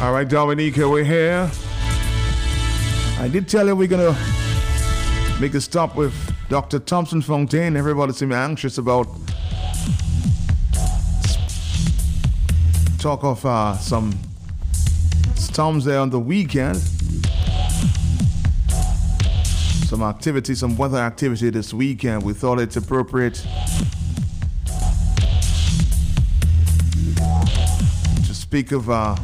All right, Dominica, we're here. I did tell you we're going to make a stop with Dr. Thompson Fontaine. Everybody seems anxious about talk of uh, some storms there on the weekend. Some activity, some weather activity this weekend. We thought it's appropriate to speak of uh,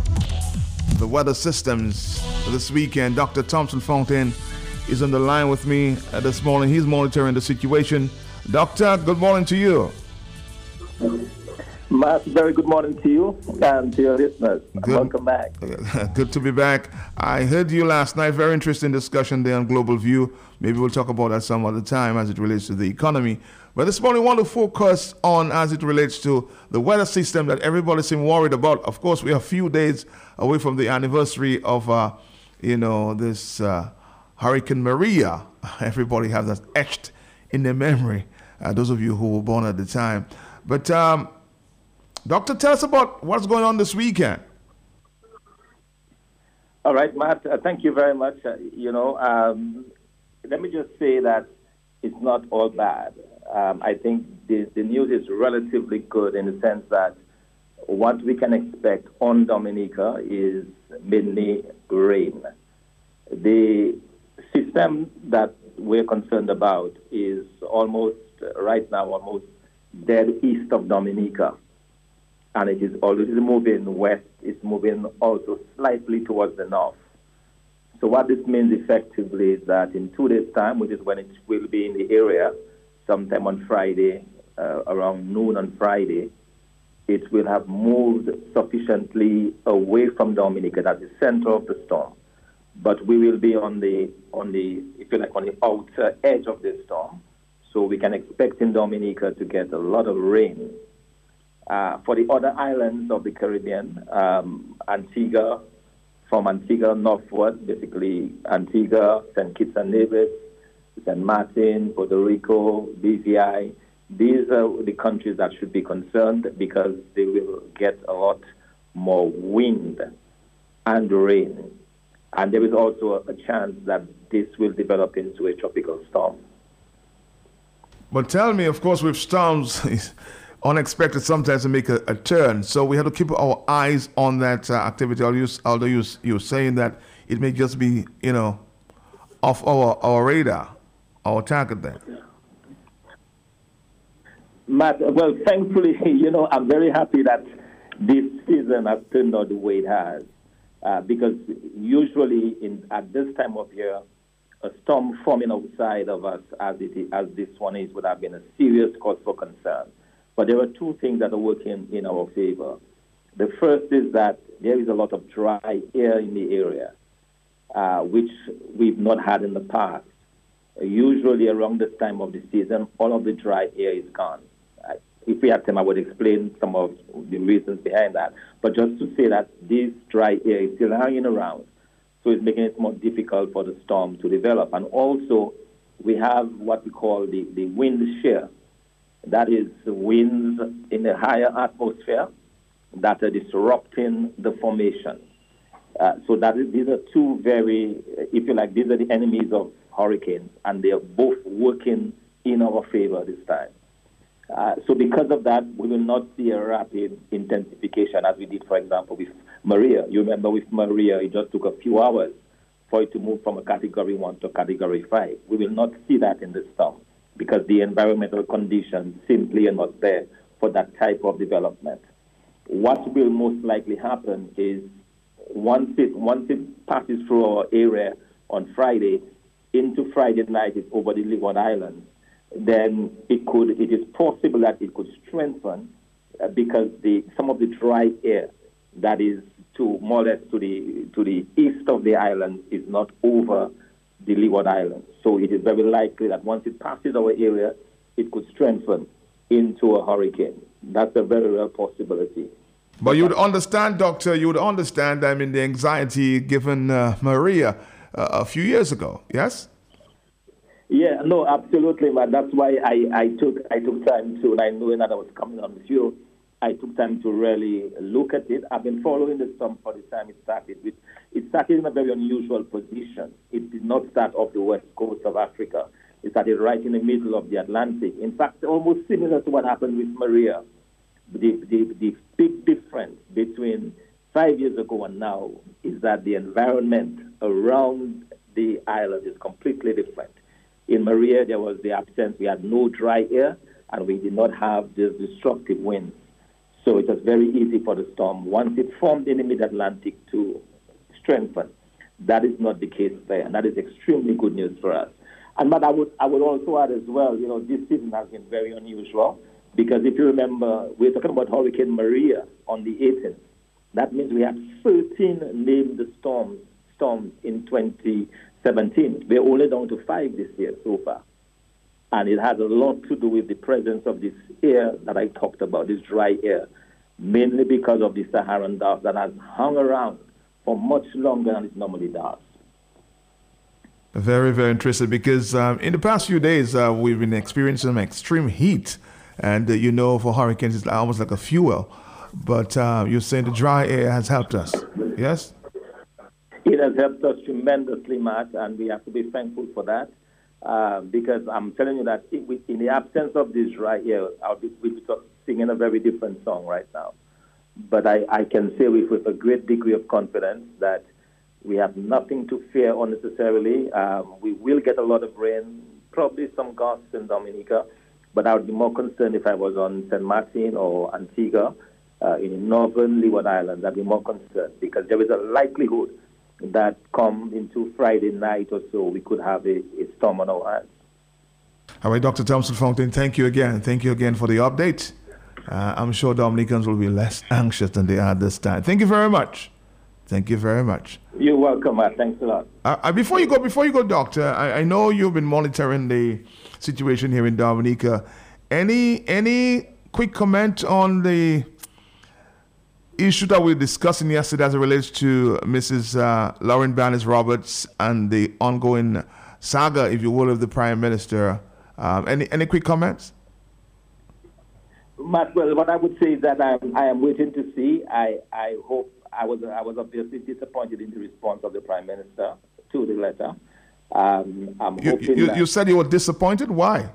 the weather systems this weekend. Dr. Thompson Fontaine is on the line with me uh, this morning. He's monitoring the situation. Doctor, good morning to you. Matt, very good morning to you and to your listeners. Good. Welcome back. Good to be back. I heard you last night. Very interesting discussion there on Global View. Maybe we'll talk about that some other time as it relates to the economy. But this morning, I want to focus on as it relates to the weather system that everybody seems worried about. Of course, we are a few days away from the anniversary of, uh, you know, this uh, Hurricane Maria. Everybody has that etched in their memory. Uh, those of you who were born at the time. But um, Doctor, tell us about what's going on this weekend. All right, Matt. Uh, thank you very much. Uh, you know, um, let me just say that it's not all bad. Um, I think the, the news is relatively good in the sense that what we can expect on Dominica is mainly rain. The system that we're concerned about is almost, right now, almost dead east of Dominica and it is always moving west. It's moving also slightly towards the north. So what this means effectively is that in two days' time, which is when it will be in the area, sometime on Friday, uh, around noon on Friday, it will have moved sufficiently away from Dominica, that's the center of the storm. But we will be on the on the if you like on the outer edge of the storm. So we can expect in Dominica to get a lot of rain uh, for the other islands of the Caribbean, um, Antigua, from Antigua northward, basically Antigua, St. Kitts and Nevis, St. Martin, Puerto Rico, BVI, these are the countries that should be concerned because they will get a lot more wind and rain. And there is also a chance that this will develop into a tropical storm. But tell me, of course, with storms, unexpected sometimes to make a, a, turn. So we have to keep our eyes on that uh, activity. Although you, you're saying that it may just be, you know, off our, our radar, our target then. Matt, well, thankfully, you know, I'm very happy that this season has turned out the way it has. Uh, because usually in, at this time of year, a storm forming outside of us, as, it, as this one is, would have been a serious cause for concern. But there are two things that are working in our favor. The first is that there is a lot of dry air in the area, uh, which we've not had in the past. Usually around this time of the season, all of the dry air is gone. Uh, if we had time, I would explain some of the reasons behind that. But just to say that this dry air is still hanging around, so it's making it more difficult for the storm to develop. And also, we have what we call the, the wind shear that is winds in the higher atmosphere that are disrupting the formation. Uh, so that is, these are two very, if you like, these are the enemies of hurricanes, and they are both working in our favor this time. Uh, so because of that, we will not see a rapid intensification as we did, for example, with Maria. You remember with Maria, it just took a few hours for it to move from a category one to category five. We will not see that in this storm because the environmental conditions simply are not there for that type of development. What will most likely happen is once it once it passes through our area on Friday into Friday night it's over the Leeward Islands, then it could it is possible that it could strengthen uh, because the some of the dry air that is to more or less to the to the east of the island is not over the Leeward Islands. So it is very likely that once it passes our area, it could strengthen into a hurricane. That's a very real possibility. But you would understand, Doctor, you would understand, I mean, the anxiety given uh, Maria uh, a few years ago, yes? Yeah, no, absolutely, man. That's why I, I took I took time to, and I knew that I was coming on with you, I took time to really look at it. I've been following the storm for the time it started. It, it started in a very unusual position. It did not start off the west coast of Africa. It started right in the middle of the Atlantic. In fact, almost similar to what happened with Maria. The, the, the big difference between five years ago and now is that the environment around the island is completely different. In Maria, there was the absence, we had no dry air, and we did not have the destructive winds. So it was very easy for the storm, once it formed in the mid Atlantic, to strengthen. That is not the case there, and that is extremely good news for us. And but I would I would also add as well, you know, this season has been very unusual because if you remember, we're talking about Hurricane Maria on the 18th. That means we had 13 named storms storms in 2017. We're only down to five this year so far. And it has a lot to do with the presence of this air that I talked about, this dry air, mainly because of the Saharan dust that has hung around for much longer than it normally does. Very, very interesting because um, in the past few days uh, we've been experiencing extreme heat, and uh, you know, for hurricanes it's almost like a fuel. But uh, you're saying the dry air has helped us, yes? It has helped us tremendously, Matt, and we have to be thankful for that. Uh, because I'm telling you that in the absence of this dry air, I'll be, we'll be singing a very different song right now. But I, I can say with, with a great degree of confidence that we have nothing to fear unnecessarily. Um, we will get a lot of rain, probably some gusts in Dominica, but I would be more concerned if I was on St. Martin or Antigua uh, in northern Leeward Islands. I'd be more concerned because there is a likelihood that come into Friday night or so, we could have a, a storm on our hands. All right, Dr. Thompson Fontaine, thank you again. Thank you again for the update. Uh, I'm sure Dominicans will be less anxious than they are this time. Thank you very much. Thank you very much. You're welcome, Matt. Thanks a lot. Uh, uh, before you go, before you go, Doctor, I, I, know you've been monitoring the situation here in Dominica. Any any quick comment on the issue that we were discussing yesterday as it relates to Mrs. Uh, Lauren Bannis Roberts and the ongoing saga, if you will, of the Prime Minister? Um, any any quick comments? Matt, well, what I would say is that I, I am waiting to see. I, I hope I was I was obviously disappointed in the response of the Prime Minister to the letter. Um, I'm you, hoping you, you said you were disappointed. Why?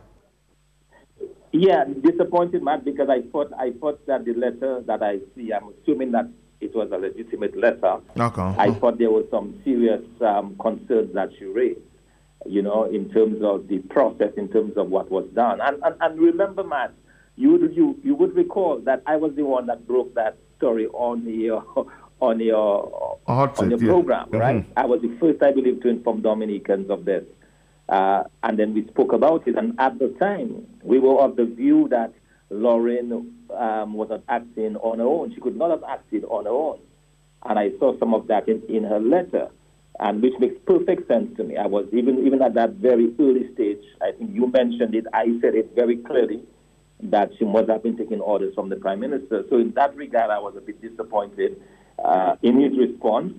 Yeah, disappointed, Matt, because I thought I thought that the letter that I see, I'm assuming that it was a legitimate letter. Okay. I thought there were some serious um, concerns that she raised, you know, in terms of the process, in terms of what was done. And and, and remember, Matt, you would you you would recall that I was the one that broke that story on your on your on your program, yeah. right? Mm-hmm. I was the first, I believe, to inform Dominicans of this, uh, and then we spoke about it. And at the time, we were of the view that Lauren um, was not acting on her own; she could not have acted on her own. And I saw some of that in, in her letter, and which makes perfect sense to me. I was even even at that very early stage. I think you mentioned it. I said it very clearly that she must have been taking orders from the prime minister. So in that regard, I was a bit disappointed uh, in his response.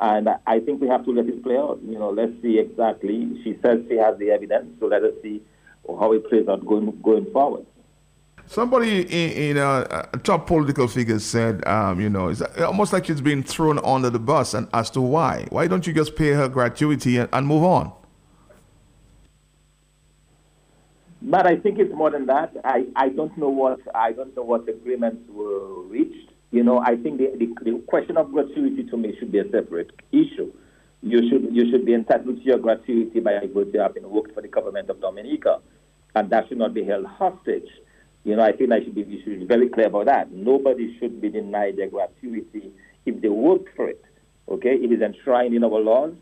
And I think we have to let it play out. You know, let's see exactly. She says she has the evidence, so let us see how it plays out going going forward. Somebody in, in a, a, top political figure said, um, you know, it's almost like she's been thrown under the bus, and as to why, why don't you just pay her gratuity and, and move on? But I think it's more than that. I, I don't know what I don't know what agreements were reached. You know, I think the, the, the question of gratuity to me should be a separate issue. You should you should be entitled to your gratuity by virtue of having worked for the government of Dominica, and that should not be held hostage. You know, I think I should be, should be very clear about that. Nobody should be denied their gratuity if they work for it. Okay, it is enshrined in our laws.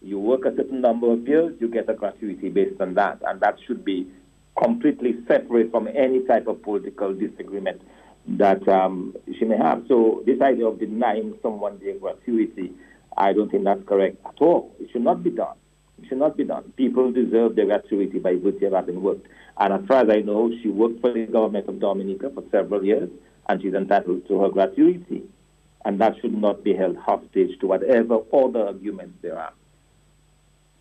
You work a certain number of years, you get a gratuity based on that, and that should be completely separate from any type of political disagreement that um, she may have. So this idea of denying someone their gratuity, I don't think that's correct at all. It should not be done. It should not be done. People deserve their gratuity by virtue of having worked. And as far as I know, she worked for the government of Dominica for several years, and she's entitled to her gratuity. And that should not be held hostage to whatever other arguments there are.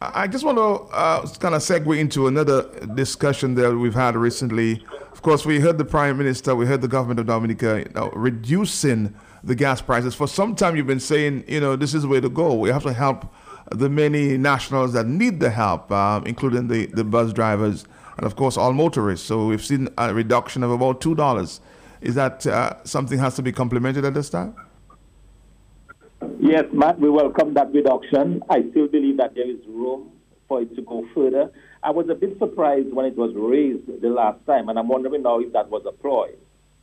I just want to uh, kind of segue into another discussion that we've had recently. Of course, we heard the Prime Minister, we heard the government of Dominica you know, reducing the gas prices. For some time, you've been saying, you know, this is the way to go. We have to help the many nationals that need the help, uh, including the, the bus drivers and, of course, all motorists. So we've seen a reduction of about $2. Is that uh, something has to be complemented at this time? Yes, Matt, we welcome that reduction. I still believe that there is room for it to go further. I was a bit surprised when it was raised the last time, and I'm wondering now if that was a ploy.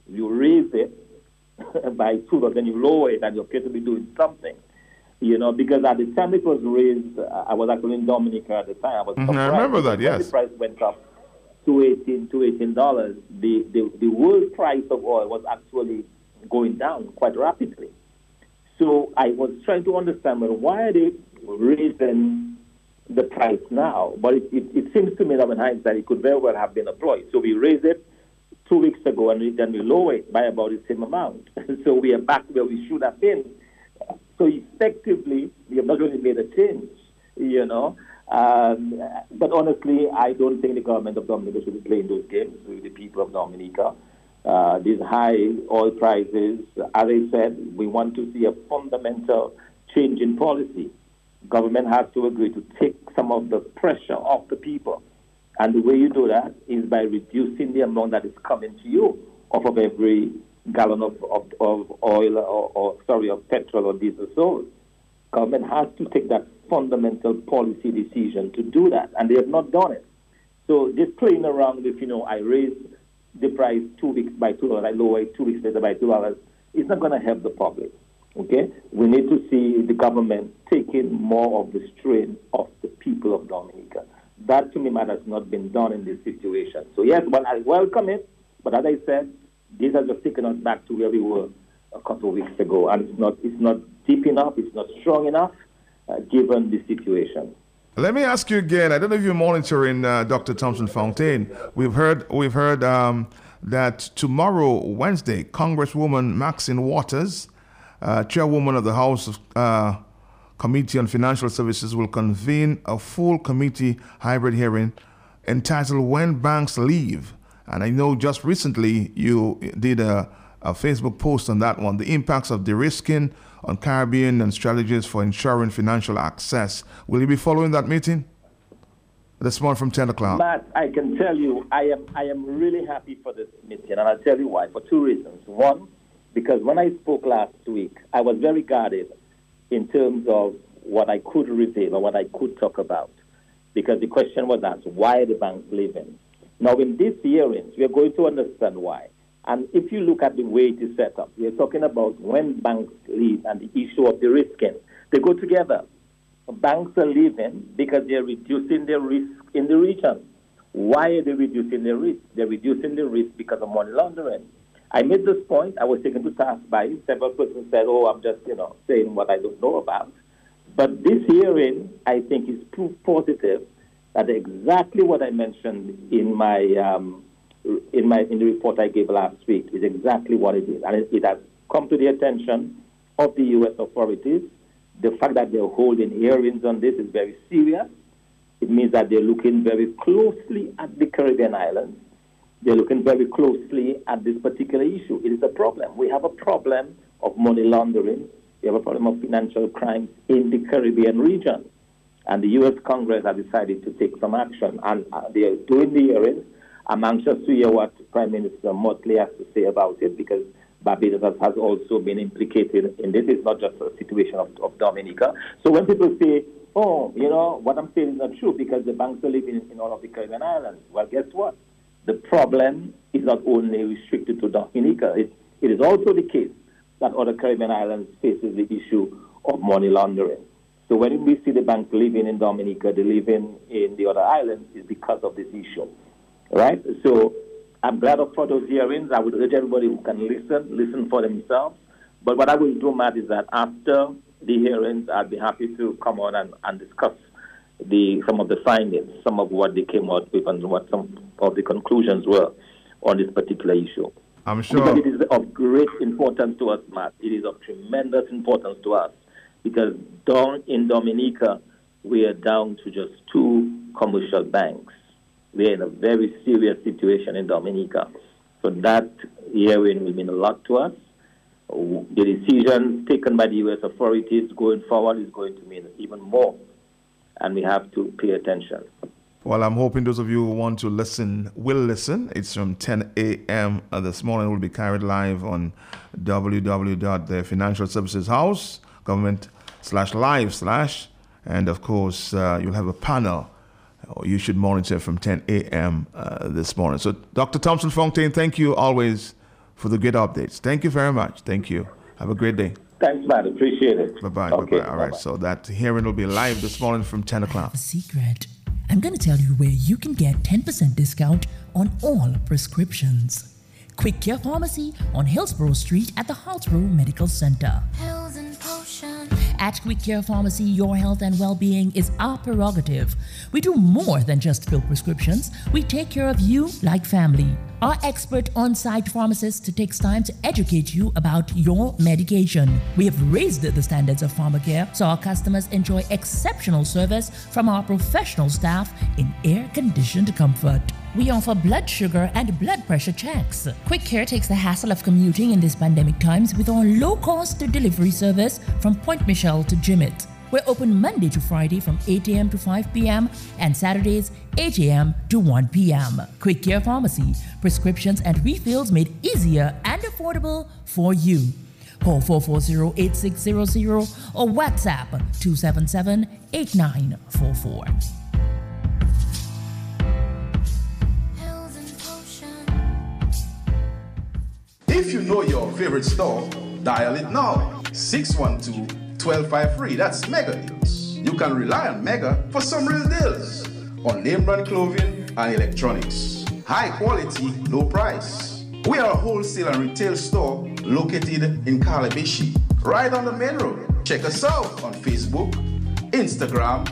You raise it by two, but then you lower it, and you appear to be doing something. You know, because at the time it was raised, I was actually in Dominica at the time. I was mm-hmm, I remember that, yes. The price went up to 18 to 18 dollars. The, the the world price of oil was actually going down quite rapidly. So I was trying to understand, well, why are they raising the price now? But it, it, it seems to me that in hindsight, it could very well have been employed. So we raised it two weeks ago, and then we lower it by about the same amount. so we are back where we should have been. So effectively, we have not really made a change, you know. Um, but honestly, I don't think the government of Dominica should be playing those games with the people of Dominica uh, these high oil prices. As I said, we want to see a fundamental change in policy. Government has to agree to take some of the pressure off the people. And the way you do that is by reducing the amount that is coming to you off of every gallon of, of, of oil or, or, sorry, of petrol or diesel sold. Government has to take that fundamental policy decision to do that, and they have not done it. So just playing around with, you know, I raised the price two weeks by two dollars, I lower it two weeks later by two dollars, it's not going to help the public. Okay, we need to see the government taking more of the strain of the people of Dominica. That to me, has not been done in this situation. So yes, well, I welcome it, but as I said, this has just taken us back to where we were a couple of weeks ago, and it's not it's not deep enough, it's not strong enough, uh, given the situation. Let me ask you again. I don't know if you're monitoring uh, Dr. Thompson Fontaine. We've heard we've heard um, that tomorrow, Wednesday, Congresswoman Maxine Waters, uh, chairwoman of the House uh, Committee on Financial Services, will convene a full committee hybrid hearing entitled "When Banks Leave." And I know just recently you did a, a Facebook post on that one. The impacts of de-risking on Caribbean and strategies for ensuring financial access. Will you be following that meeting? This morning from 10 o'clock. Matt, I can tell you, I am, I am really happy for this meeting, and I'll tell you why, for two reasons. One, because when I spoke last week, I was very guarded in terms of what I could reveal or what I could talk about, because the question was asked, why are the banks leaving? Now, in these hearings, we are going to understand why. And if you look at the way it is set up, we're talking about when banks leave and the issue of de-risking. They go together. Banks are leaving because they're reducing their risk in the region. Why are they reducing their risk? They're reducing the risk because of money laundering. I made this point. I was taken to task by several persons said, "Oh, I'm just you know saying what I don't know about." But this hearing, I think, is proof positive that exactly what I mentioned in my um, in my in the report I gave last week is exactly what it is, and it, it has come to the attention of the U.S. authorities. The fact that they're holding hearings on this is very serious. It means that they're looking very closely at the Caribbean islands. They're looking very closely at this particular issue. It is a problem. We have a problem of money laundering. We have a problem of financial crimes in the Caribbean region. And the U.S. Congress has decided to take some action. And uh, they are doing the hearings I'm anxious to hear what Prime Minister Mottley has to say about it because Barbados has also been implicated in this. It's not just a situation of, of Dominica. So when people say, oh, you know, what I'm saying is not true because the banks are living in, in all of the Caribbean islands, well, guess what? The problem is not only restricted to Dominica. It, it is also the case that other Caribbean islands faces the issue of money laundering. So when we see the banks living in Dominica, they living in the other islands, is because of this issue right? So I'm glad for those hearings. I would urge everybody who can listen, listen for themselves. But what I will do, Matt, is that after the hearings, I'd be happy to come on and, and discuss the some of the findings, some of what they came out with, and what some of the conclusions were on this particular issue. I'm sure. Because it is of great importance to us, Matt. It is of tremendous importance to us because down in Dominica, we are down to just two commercial banks. We are in a very serious situation in Dominica. So that hearing will mean a lot to us. The decision taken by the U.S. authorities going forward is going to mean even more, and we have to pay attention. Well, I'm hoping those of you who want to listen will listen. It's from 10 a.m. this morning. It will be carried live on www.the slash live slash, and of course, uh, you'll have a panel. Or you should monitor from 10 a.m. Uh, this morning. So, Dr. Thompson Fontaine, thank you always for the great updates. Thank you very much. Thank you. Have a great day. Thanks, man. Appreciate it. Bye bye. Okay, bye bye. All right. So that hearing will be live this morning from 10 o'clock. a secret. I'm going to tell you where you can get 10% discount on all prescriptions. Quick Care Pharmacy on Hillsborough Street at the Hillsborough Medical Center. Pills and potions. At Quick Care Pharmacy, your health and well being is our prerogative. We do more than just fill prescriptions, we take care of you like family. Our expert on site pharmacist takes time to educate you about your medication. We have raised the standards of pharmacare so our customers enjoy exceptional service from our professional staff in air conditioned comfort. We offer blood sugar and blood pressure checks. Quick Care takes the hassle of commuting in these pandemic times with our low cost delivery service from Pointe Michel to Jimmit. We're open Monday to Friday from 8 a.m. to 5 p.m. and Saturdays 8 a.m. to 1 p.m. Quick Care Pharmacy, prescriptions and refills made easier and affordable for you. Call 440-8600 or WhatsApp 277-8944. If you know your favorite store, dial it now. 612 1253. That's Mega Deals. You can rely on Mega for some real deals on name brand clothing and electronics. High quality, low price. We are a wholesale and retail store located in Calibishie, right on the main road. Check us out on Facebook, Instagram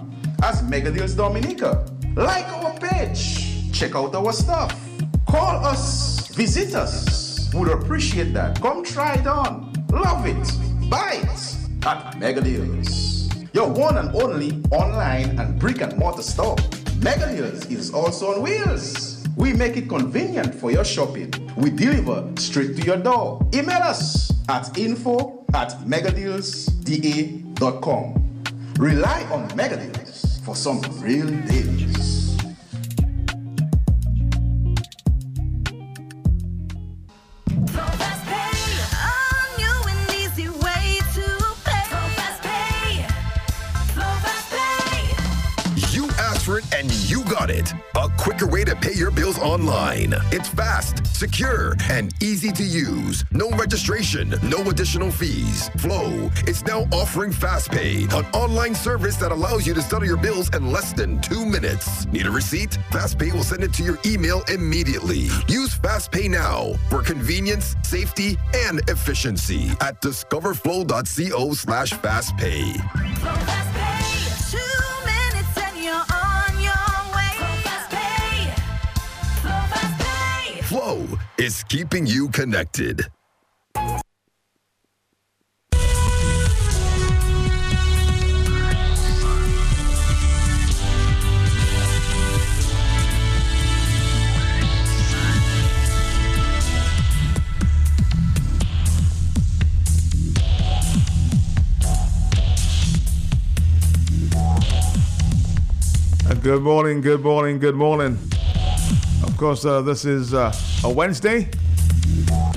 as Mega Deals Dominica. Like our page. Check out our stuff. Call us. Visit us. Would appreciate that. Come try it on. Love it. Buy it at Mega Deals. Your one and only online and brick and mortar store. Mega Deals is also on wheels. We make it convenient for your shopping. We deliver straight to your door. Email us at info at megadealsda.com. Rely on Mega Deals for some real deals. A quicker way to pay your bills online. It's fast, secure, and easy to use. No registration, no additional fees. Flow is now offering FastPay, an online service that allows you to settle your bills in less than two minutes. Need a receipt? FastPay will send it to your email immediately. Use FastPay now for convenience, safety, and efficiency at discoverflow.co slash FastPay. Flow is keeping you connected. Good morning, good morning, good morning. Of course, uh, this is uh, a Wednesday.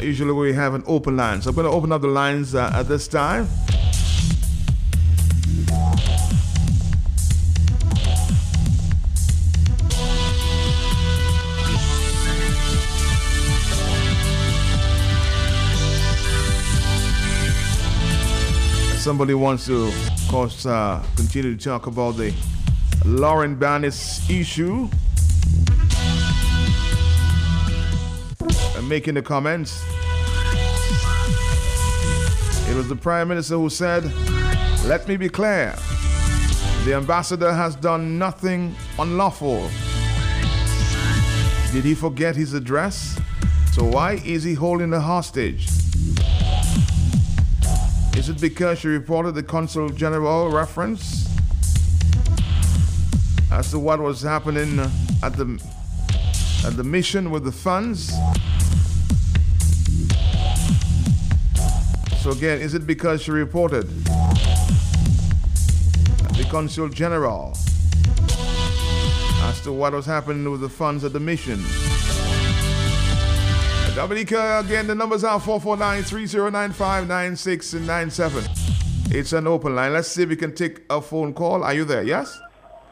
Usually we have an open line. So I'm going to open up the lines uh, at this time. Somebody wants to, of course, uh, continue to talk about the Lauren Bannis issue. Making the comments. It was the Prime Minister who said, Let me be clear. The ambassador has done nothing unlawful. Did he forget his address? So why is he holding the hostage? Is it because she reported the Consul General reference? as to what was happening at the at the mission with the funds. So again, is it because she reported the consul general as to what was happening with the funds at the mission? Dominica, again, the numbers are 449 3095 9697. It's an open line. Let's see if we can take a phone call. Are you there? Yes?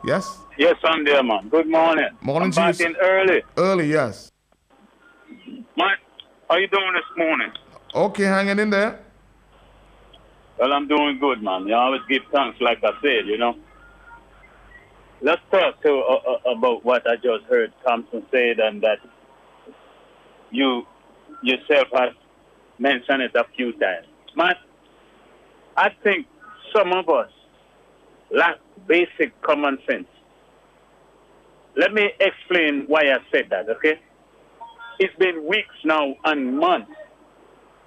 Yes? Yes, I'm there, man. Good morning. Morning I'm to you. early. Early, yes. Man, how you doing this morning? Okay, hanging in there. Well, I'm doing good, man. You always give thanks, like I said, you know. Let's talk to uh, uh, about what I just heard Thompson said, and that you yourself have mentioned it a few times. Man, I think some of us lack basic common sense. Let me explain why I said that, okay? It's been weeks now and months.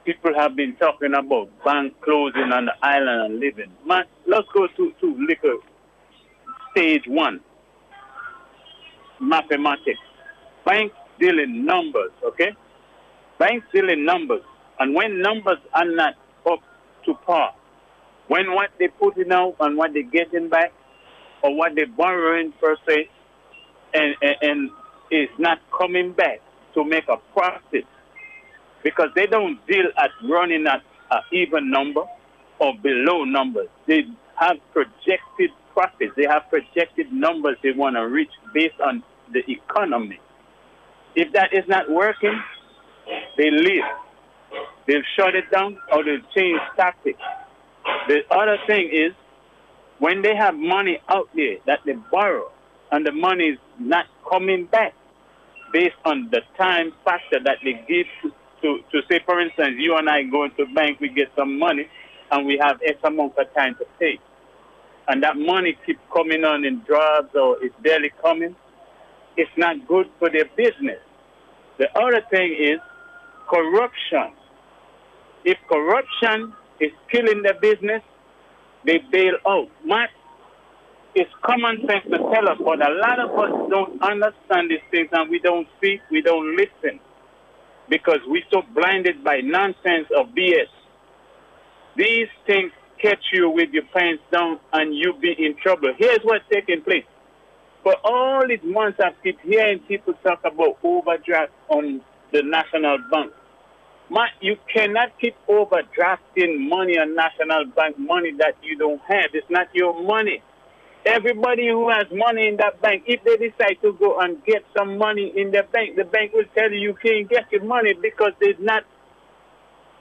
People have been talking about bank closing on the island and living. Man, let's go to, to little stage one. Mathematics. Bank dealing numbers, okay? Banks dealing numbers. And when numbers are not up to par, when what they put in out and what they're getting back, or what they're borrowing per se, and, and, and is not coming back to make a profit, because they don't deal at running at an even number or below numbers. They have projected profits. They have projected numbers they want to reach based on the economy. If that is not working, they leave. They'll shut it down or they'll change tactics. The other thing is when they have money out there that they borrow and the money is not coming back based on the time factor that they give to, to, to say, for instance, you and I go into bank, we get some money and we have X amount of time to pay. And that money keeps coming on in drobs or it's barely coming. It's not good for their business. The other thing is corruption. If corruption is killing the business, they bail out. Matt, it's common sense to tell us, but a lot of us don't understand these things and we don't speak, we don't listen because we're so blinded by nonsense of BS. These things catch you with your pants down and you be in trouble. Here's what's taking place. For all these months, I keep hearing people talk about overdraft on the National Bank. Man, you cannot keep overdrafting money on National Bank money that you don't have. It's not your money. Everybody who has money in that bank, if they decide to go and get some money in the bank, the bank will tell you you can't get your money because they're not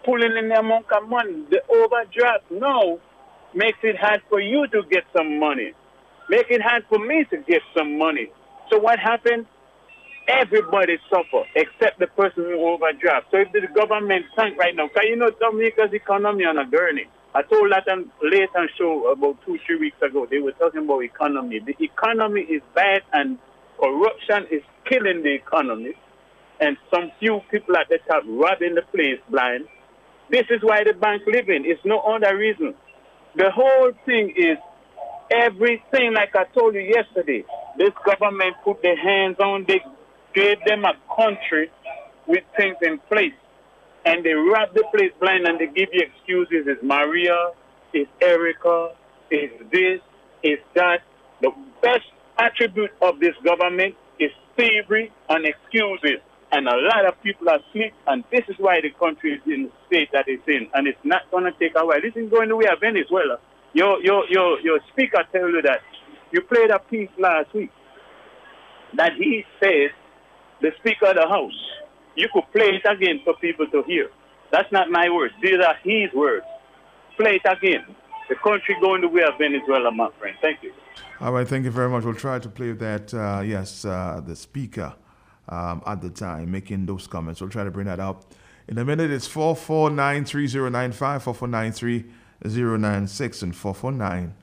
pulling in the amount of money. The overdraft now makes it hard for you to get some money. Make it hard for me to get some money. So what happened? everybody suffer except the person who overdraft. So if the government tank right now, because you know Dominica's economy on a gurney. I told that on show about two, three weeks ago. They were talking about economy. The economy is bad and corruption is killing the economy. And some few people at the top robbing the place blind. This is why the bank living. It's no other reason. The whole thing is everything, like I told you yesterday, this government put their hands on, they gave them a country with things in place. And they rob the place blind and they give you excuses. It's Maria, it's Erika, it's this, it's that. The best attribute of this government is thievery and excuses. And a lot of people are asleep, and this is why the country is in the state that it's in. And it's not going to take a while. This is going the way of Venezuela. Your, your, your, your speaker tell you that you played a piece last week that he says the Speaker of the House. You could play it again for people to hear. That's not my words. These are his words. Play it again. The country going the way of Venezuela, my friend. Thank you. All right, thank you very much. We'll try to play that, uh, yes, uh, the speaker um, at the time making those comments. We'll try to bring that up. In a minute, it's 4493095, 4493096, and 449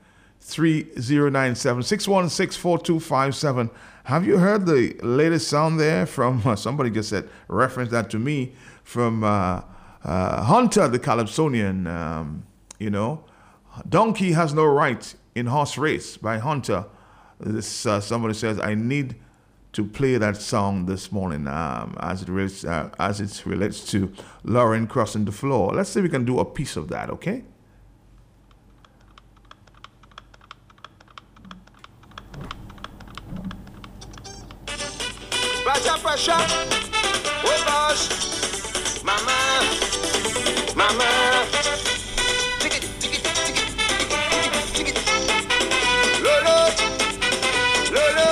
3097 616 4257. Have you heard the latest sound there from uh, somebody just said, reference that to me from uh, uh, Hunter the Calypsonian? Um, you know, Donkey has no right in horse race by Hunter This uh, somebody says I need to play that song this morning um, as it relates uh, as it relates to Lauren crossing the floor. Let's see if we can do a piece of that. Okay. Pressure. Oh gosh. Mama. Mama. Lolo. Lolo.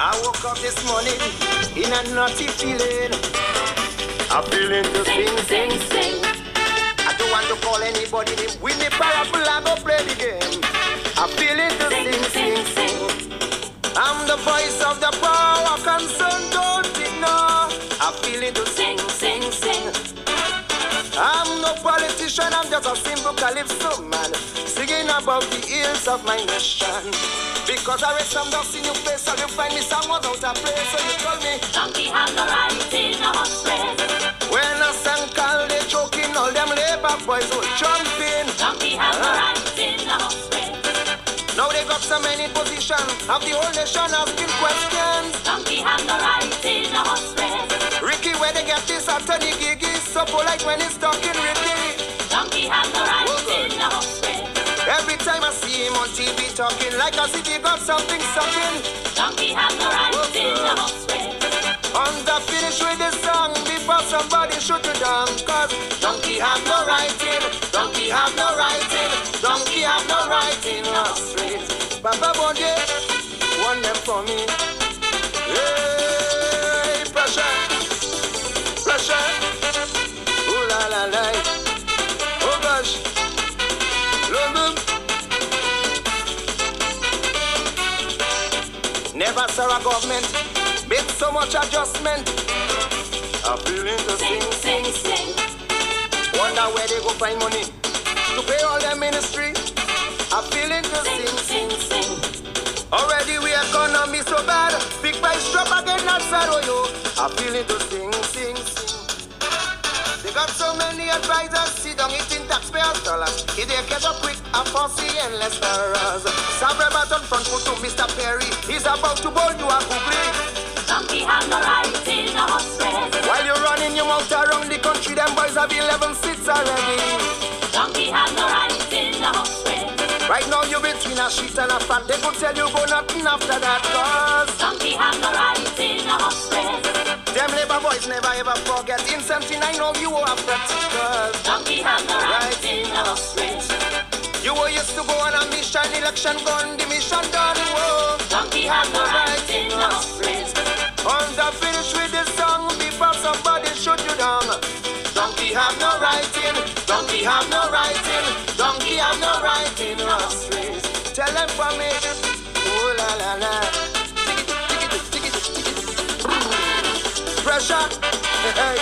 I woke up this morning in a naughty feeling. A feeling to sing, sing, sing. I don't want to call anybody. With me powerful, I go play the game. A feeling to sing, sing, sing. I'm the voice of the power, concerned, don't ignore. I'm feeling to sing, sing, sing. I'm no politician, I'm just a simple calypso man, singing about the ills of my nation. Because I read some dust in your face, so you find me someone out of place, so you tell me, Donkey have the right in a horse When I sang call, they choking, all them labor boys will jump in. Donkey have the right in a horse they so many positions, have the whole nation asking questions. Donkey have the right in a horse Ricky, where they get this attorney gig is so polite when he's talking Ricky. Donkey have the right oh, in a horse Every time I see him on TV talking like if he got something sucking. Donkey have the right oh, in a horse On the finish with the song before somebody shoot me. Hey, pressure, pressure. Ooh la la la. Oh gosh, London. Never saw a government make so much adjustment. A feeling to sing, sing, sing. Wonder where they go find money to pay all their ministry. A so bad. Big price drop again, not oh yo. I feel it to sing, sing, sing. They got so many advisors, sit down eating taxpayers' dollars. If they catch up quick, I foresee endless errors. Sabre button front foot to Mr. Perry. He's about to bowl you a googly. Donkey have no right in a horse While you're running your mouth around the country, them boys have 11 seats already. Donkey have no right in a horse Right now you're between a sheet and a fat. They could tell you go nothing after that cause Donkey have no right in a hospital. Them labor boys never ever forget. In 79 now you were afraid cause Donkey have no right in a hospital. You were used to go on a mission, election gone, the mission done. Whoa. Donkey have no right in a hospital. On the finish with the song before somebody shoot you down. Donkey have no right in, donkey have no right in. Them for me. Oh la la la. Pressure. Hey.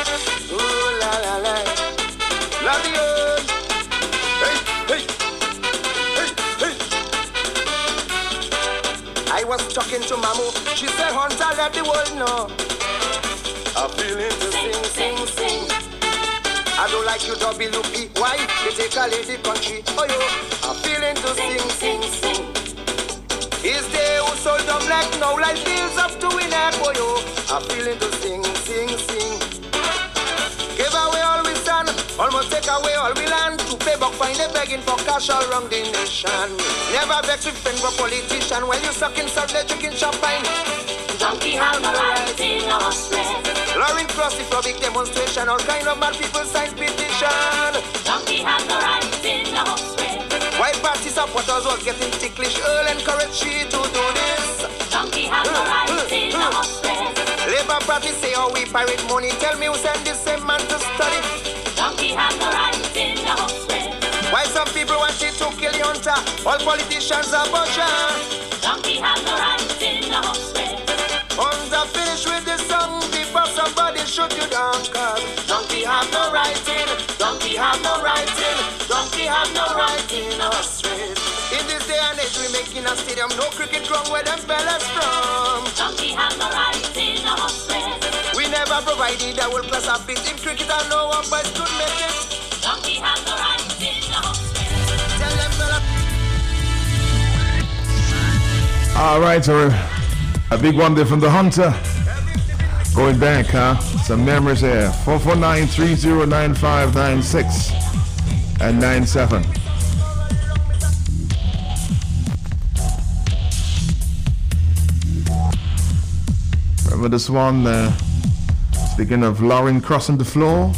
Oh la la la. Love you. Hey, hey. Hey, hey. I was talking to Mamu. She said, Hunter, let the world know. I'm feeling to sing, sing, sing. I don't like you WP. Why? You take a lady country. Oh yo, I'm feeling to sing, sing, sing. Is there who sold them like now like bills up to win that boy yo? I'm feeling to sing, sing, sing. Give away all we stand, almost take away all we land. To pay back fine, they begging for cash all around the nation. Never vex with friend or politician when you suck sucking salt, they drinking champagne. No right in our Lauren Cross for big demonstration. All kind of mad people sign petition. Donkey have party supporters was getting ticklish. Earl encouraged she to do this. Donkey have no right in the house Labour party say oh, we pirate money. Tell me who send this same man to study. Donkey have no right in the house Why some people want to kill the hunter? All politicians are butcher. Donkey have no right in the house Hunter finish with the song before somebody shoot you down. Cause donkey have no right in, donkey have no right in, have no right in our street. In this day and age, we making a stadium, no cricket ground where them fellas from. Donkey have no right in our street. We never provided a world class beat in cricket, and no one boys could make it. Donkey have no right in our street. Tell them fellas. All right, so a big one there from the Hunter. Going back, huh? Some memories here. 449-309596 and 97. Remember this one? Uh, speaking of Lauren crossing the floor.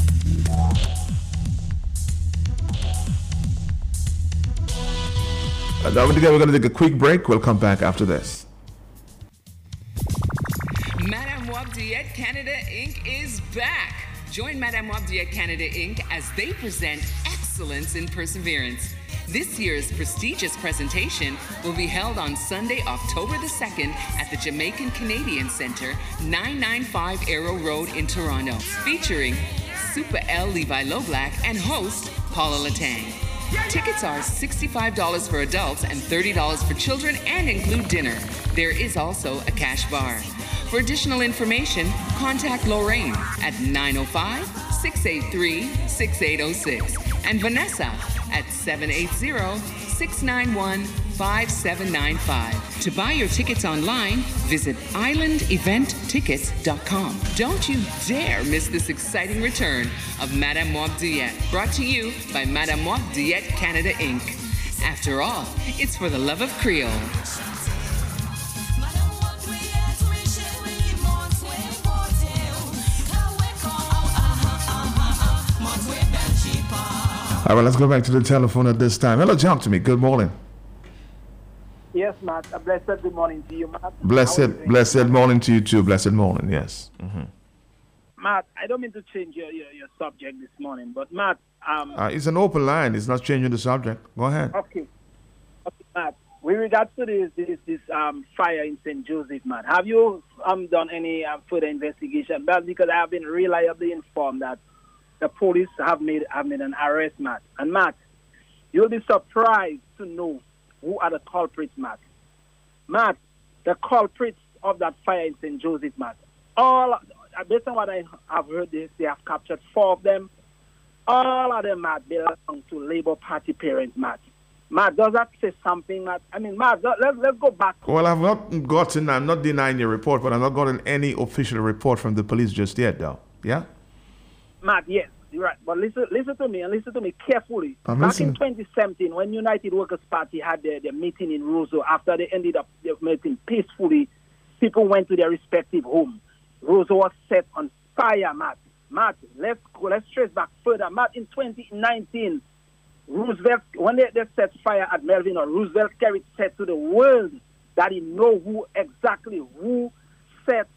Uh, we're going to take a quick break. We'll come back after this. Madame Wap Canada Inc. is back. Join Madame Wap Canada Inc. as they present excellence in perseverance. This year's prestigious presentation will be held on Sunday, October the 2nd at the Jamaican Canadian Center, 995 Arrow Road in Toronto, featuring Super L. Levi Loblack and host Paula Latang. Tickets are $65 for adults and $30 for children and include dinner. There is also a cash bar. For additional information, contact Lorraine at 905 683 6806 and Vanessa at 780 691 5795. To buy your tickets online, visit islandeventtickets.com. Don't you dare miss this exciting return of Madame Wap brought to you by Madame Wap Canada Inc. After all, it's for the love of Creole. All right, let's go back to the telephone at this time. Hello, talk to me. Good morning. Yes, Matt. A blessed good morning to you, Matt. Blessed, blessed morning to you too. Blessed morning. Yes. Mm-hmm. Matt, I don't mean to change your, your, your subject this morning, but Matt, um, uh, it's an open line. It's not changing the subject. Go ahead. Okay. Okay, Matt. With regards to this this, this um, fire in St. Joseph, Matt, have you um, done any uh, further investigation? But because I have been reliably informed that the police have made have made an arrest, Matt. And Matt, you'll be surprised to know who are the culprits, Matt. Matt, the culprits of that fire in St. Joseph, Matt. All based on what I have heard, they, they have captured four of them. All of them, Matt, belong to Labour Party parents, Matt. Matt, does that say something, Matt? I mean, Matt, let's, let's go back. Well, I've not gotten, I'm not denying your report, but I've not gotten any official report from the police just yet, though. Yeah? Matt, yes, you're right. But listen, listen to me and listen to me carefully. I'm Back listening. in 2017, when United Workers Party had their, their meeting in Roseau, after they ended up their meeting peacefully, people went to their respective homes. Roseau was set on fire, Matt. Matt, let's go, let's trace back further. Matt, in 2019, Roosevelt, when they, they set fire at Melvin, or Roosevelt Skerrit said to the world that he know who exactly who set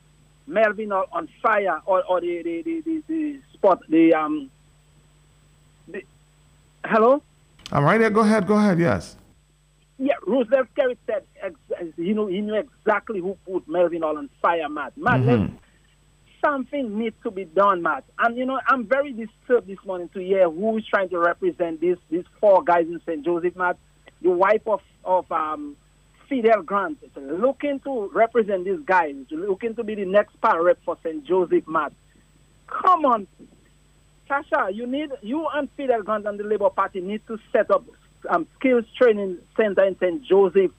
Melvin on fire or, or the, the, the, the, the spot, the, um, the, hello? I'm right there. Go ahead. Go ahead. Yes. Yeah, Roosevelt Skerrit said, you know, he knew exactly who put Melvin on fire, Matt. Matt, mm-hmm. something needs to be done, Matt. And, you know, I'm very disturbed this morning to hear who is trying to represent this, these four guys in St. Joseph, Matt. The wife of, of um, Fidel Grant, looking to represent these guys, looking to be the next power rep for St. Joseph, Matt. Come on, Tasha, you need you and Fidel Grant and the Labour Party need to set up um, skills training center in St. Joseph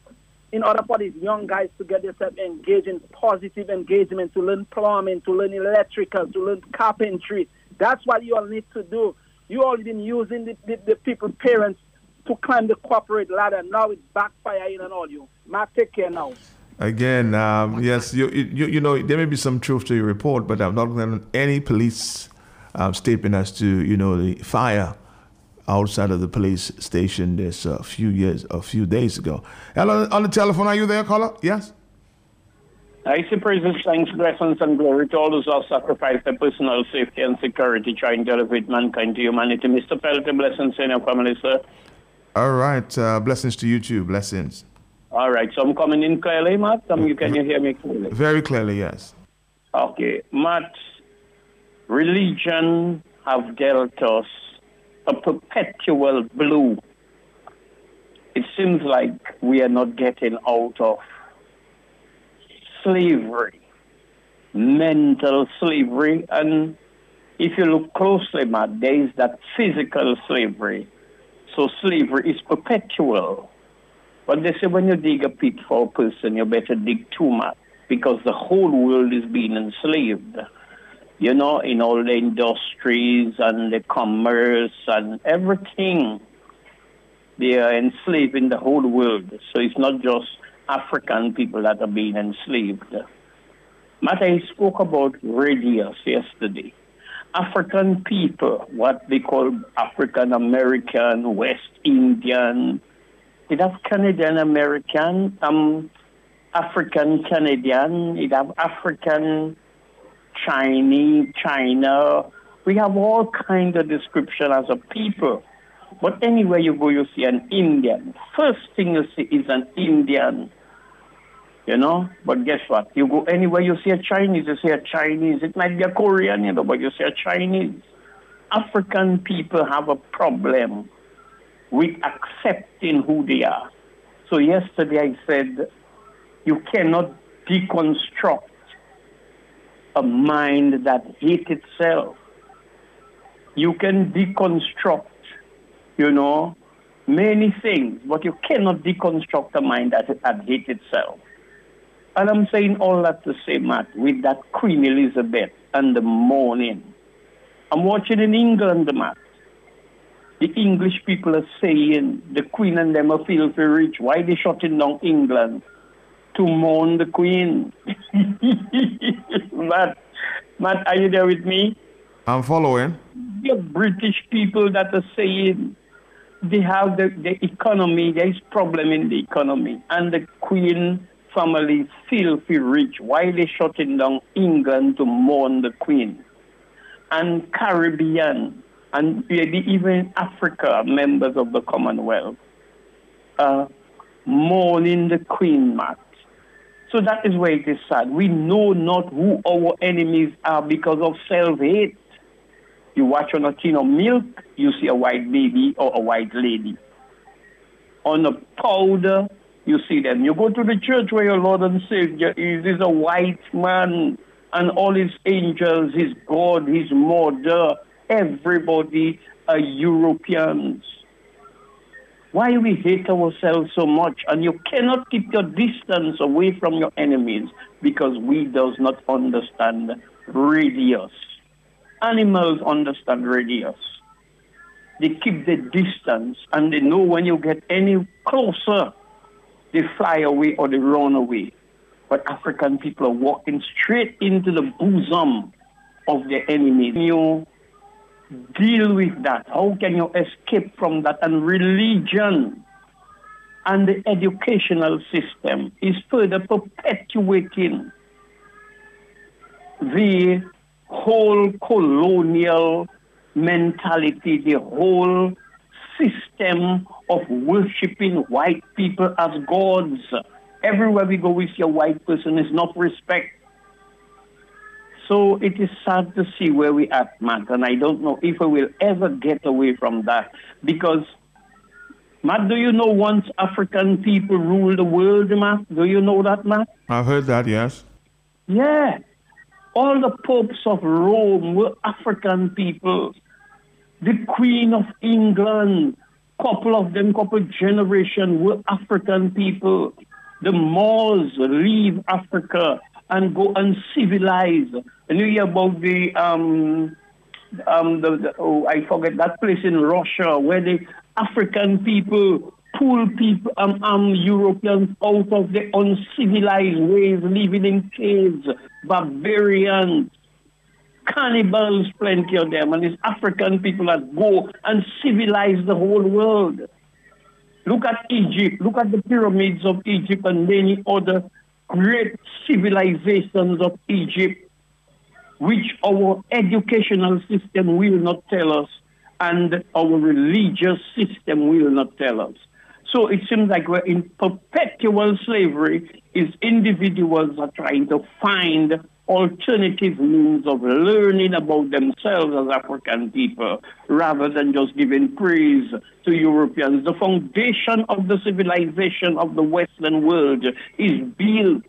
in order for these young guys to get themselves engaged in positive engagement, to learn plumbing, to learn electrical, to learn carpentry. That's what you all need to do. You all been using the, the, the people, parents, to climb the corporate ladder. Now it's backfiring on all you. Mark, take care now. Again, um, yes, you, you, you know, there may be some truth to your report, but I'm not going any police um, statement as to, you know, the fire outside of the police station this a uh, few years, a few days ago. Hello, on the telephone, are you there, caller? Yes? I say praises, thanks, blessings, and glory to all those who have sacrificed their personal safety and security trying to elevate mankind to humanity. Mr. Pelton, blessings in your family, sir. All right, uh, blessings to you too, blessings. All right, so I'm coming in clearly, Matt. Um, you, can you hear me clearly? Very clearly, yes. Okay, Matt, religion have dealt us a perpetual blue. It seems like we are not getting out of slavery, mental slavery, and if you look closely, Matt, there is that physical slavery. So slavery is perpetual. But they say when you dig a pit for a person, you better dig two much because the whole world is being enslaved. You know, in all the industries and the commerce and everything, they are enslaved in the whole world. So it's not just African people that are being enslaved. Matt, I spoke about radius yesterday. African people, what they call African American, West Indian, it have Canadian American, um, African Canadian, it have African Chinese, China. We have all kinds of description as a people. But anywhere you go, you see an Indian. First thing you see is an Indian. You know? But guess what? You go anywhere, you see a Chinese, you see a Chinese. It might be a Korean, you know, but you see a Chinese. African people have a problem with accepting who they are. So yesterday I said, you cannot deconstruct a mind that hates itself. You can deconstruct, you know, many things, but you cannot deconstruct a mind that, that hates itself. And I'm saying all that to say, Matt, with that Queen Elizabeth and the morning. I'm watching in England, Matt. The English people are saying the Queen and them are filthy rich. Why they shutting down England? To mourn the Queen. Matt, Matt, are you there with me? I'm following. The British people that are saying they have the, the economy, there is problem in the economy, and the Queen family filthy rich. Why they shutting down England to mourn the Queen? And Caribbean and maybe even Africa, members of the Commonwealth, uh, mourning the Queen, Matt. So that is where it is sad. We know not who our enemies are because of self-hate. You watch on a tin of milk, you see a white baby or a white lady. On a powder, you see them. You go to the church where your Lord and Savior is, is a white man and all his angels, his God, his mother, everybody are Europeans. Why we hate ourselves so much? And you cannot keep your distance away from your enemies because we does not understand radius. Animals understand radius. They keep the distance and they know when you get any closer, they fly away or they run away. But African people are walking straight into the bosom of their enemies. You deal with that? How can you escape from that? And religion and the educational system is further perpetuating the whole colonial mentality, the whole system of worshiping white people as gods. Everywhere we go, we see a white person is not respect. So it is sad to see where we are, Matt, and I don't know if we will ever get away from that because, Matt, do you know once African people ruled the world, Matt? Do you know that, Matt? I've heard that, yes. Yeah. All the popes of Rome were African people. The Queen of England, couple of them, couple generation were African people. The Moors leave Africa and go and civilize. And you hear about the um um the, the oh I forget that place in Russia where the African people pull people um, um Europeans out of the uncivilized ways, living in caves, barbarians, cannibals, plenty of them, and it's African people that go and civilize the whole world. Look at Egypt, look at the pyramids of Egypt and many other great civilizations of Egypt, which our educational system will not tell us, and our religious system will not tell us. So it seems like we're in perpetual slavery. Is individuals are trying to find alternative means of learning about themselves as African people rather than just giving praise to Europeans. The foundation of the civilization of the Western world is built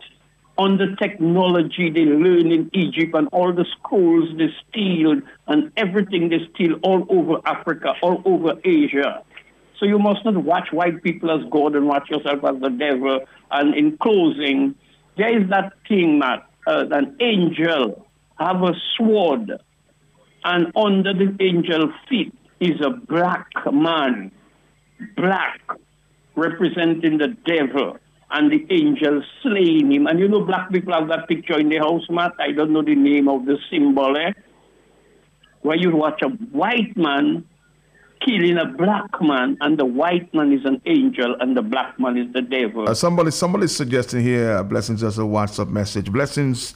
on the technology they learn in Egypt and all the schools they steal and everything they steal all over Africa, all over Asia. So you must not watch white people as God and watch yourself as the devil. And in closing, there is that king, Matt, uh, an angel have a sword, and under the angel feet is a black man, black, representing the devil, and the angel slaying him. And you know, black people have that picture in the house, Matt. I don't know the name of the symbol, eh? Where you watch a white man killing a black man, and the white man is an angel, and the black man is the devil. Uh, somebody, somebody's suggesting here, uh, blessings as a WhatsApp message. Blessings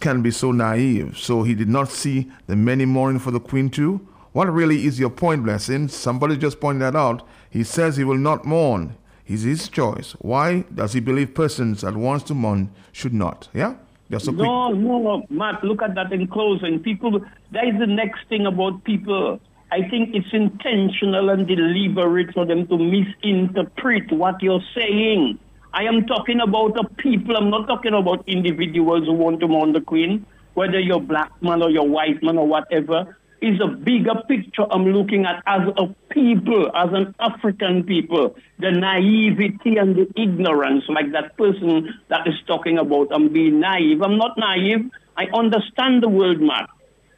can be so naive. So he did not see the many mourning for the queen too. What really is your point, blessings? Somebody just pointed that out. He says he will not mourn. It's his choice. Why does he believe persons that wants to mourn should not? Yeah. Just a no, quick... no, Matt. Look at that in closing. People. That is the next thing about people I think it's intentional and deliberate for them to misinterpret what you're saying. I am talking about a people. I'm not talking about individuals who want to mourn the queen, whether you're black man or you're white man or whatever. Is a bigger picture I'm looking at as a people, as an African people. The naivety and the ignorance, like that person that is talking about I'm being naive. I'm not naive. I understand the world map.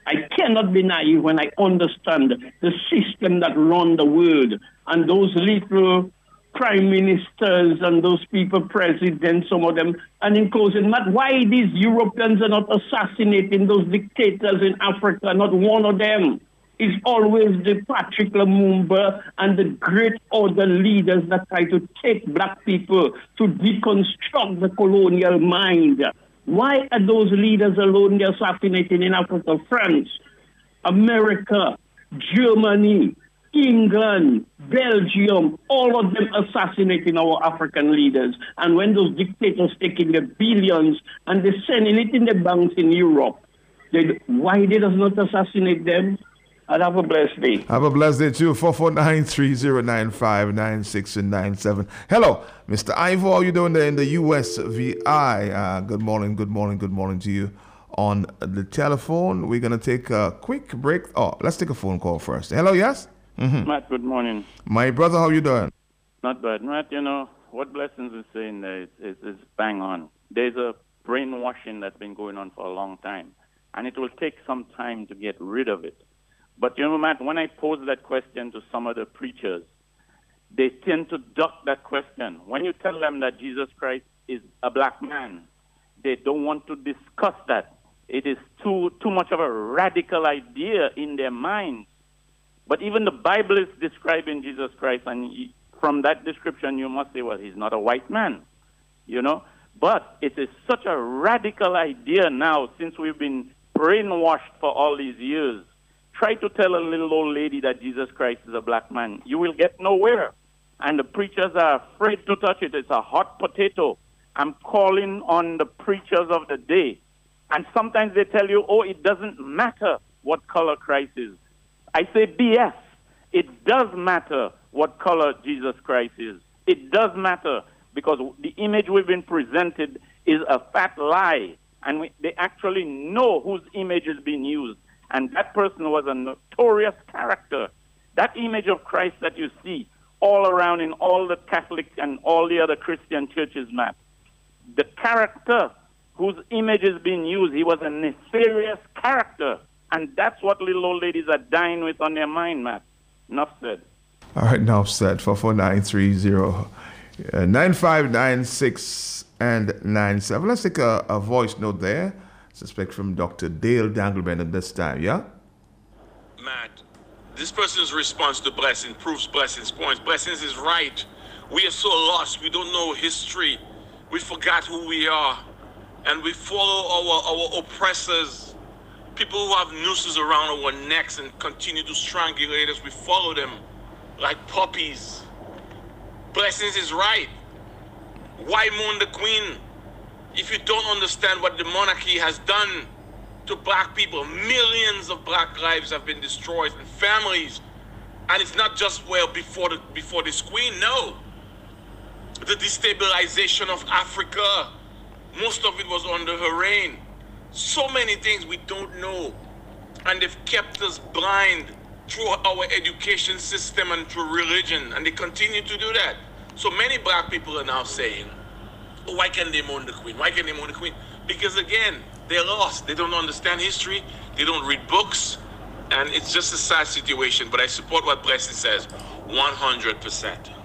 I cannot be naive when I understand the system that run the world and those little prime ministers and those people, presidents, some of them. And in closing, Matt, why these Europeans are not assassinating those dictators in Africa? Not one of them is always the Patrick Lumumba and the great other leaders that try to take black people to deconstruct the colonial mind. Why are those leaders alone they're assassinating in Africa? France, America, Germany, England, Belgium, all of them assassinating our African leaders. And when those dictators taking the billions and they're sending it in the banks in Europe, they, why they does not assassinate them? And have a blessed day. Have a blessed day too. 449 and 97. Hello, Mr. Ivor. How you doing there in the USVI? Uh, good morning, good morning, good morning to you. On the telephone, we're going to take a quick break. Oh, let's take a phone call first. Hello, yes? Mm-hmm. Matt, good morning. My brother, how you doing? Not bad. Matt, you know, what Blessings is saying there is, is, is bang on. There's a brainwashing that's been going on for a long time, and it will take some time to get rid of it. But you know, Matt, when I pose that question to some of the preachers, they tend to duck that question. When you tell them that Jesus Christ is a black man, they don't want to discuss that. It is too too much of a radical idea in their minds. But even the Bible is describing Jesus Christ, and from that description, you must say, well, he's not a white man, you know. But it is such a radical idea now, since we've been brainwashed for all these years Try to tell a little old lady that Jesus Christ is a black man. You will get nowhere. And the preachers are afraid to touch it. It's a hot potato. I'm calling on the preachers of the day. And sometimes they tell you, oh, it doesn't matter what color Christ is. I say BS. It does matter what color Jesus Christ is. It does matter because the image we've been presented is a fat lie. And we, they actually know whose image is being used. And that person was a notorious character. That image of Christ that you see all around in all the Catholic and all the other Christian churches, Matt, the character whose image is being used, he was a nefarious character. And that's what little old ladies are dying with on their mind, Matt. Enough said. All right, enough said. 44930 uh, 9596 and 97. Let's take a, a voice note there suspect from Dr. Dale Dangleben at this time, yeah? Matt, this person's response to blessing proves blessing's points. Blessings is right. We are so lost. We don't know history. We forgot who we are. And we follow our, our oppressors, people who have nooses around our necks and continue to strangulate us. We follow them like puppies. Blessings is right. Why mourn the queen? If you don't understand what the monarchy has done to black people, millions of black lives have been destroyed and families. And it's not just well before the before this queen, no. The destabilization of Africa, most of it was under her reign. So many things we don't know. And they've kept us blind through our education system and through religion, and they continue to do that. So many black people are now saying, why can't they mourn the queen? Why can't they mourn the queen? Because again, they're lost. They don't understand history. They don't read books. And it's just a sad situation. But I support what Blessing says 100%.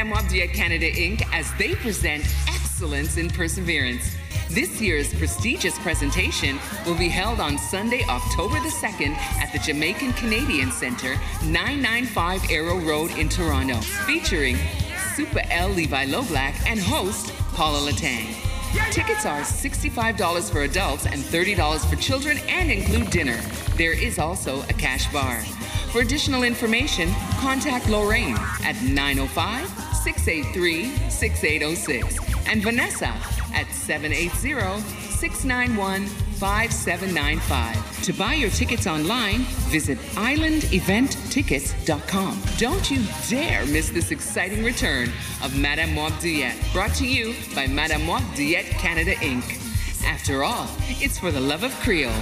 At Canada Inc. as they present excellence in perseverance. This year's prestigious presentation will be held on Sunday, October the 2nd at the Jamaican Canadian Centre, 995 Arrow Road in Toronto, featuring Super L. Levi Loblack and host Paula Latang. Tickets are $65 for adults and $30 for children and include dinner. There is also a cash bar. For additional information, contact Lorraine at 905 683 6806 and Vanessa at 780 691 5795. To buy your tickets online, visit islandeventtickets.com. Don't you dare miss this exciting return of Madame Mob Diet, brought to you by Madame Mob Diet Canada Inc. After all, it's for the love of Creole.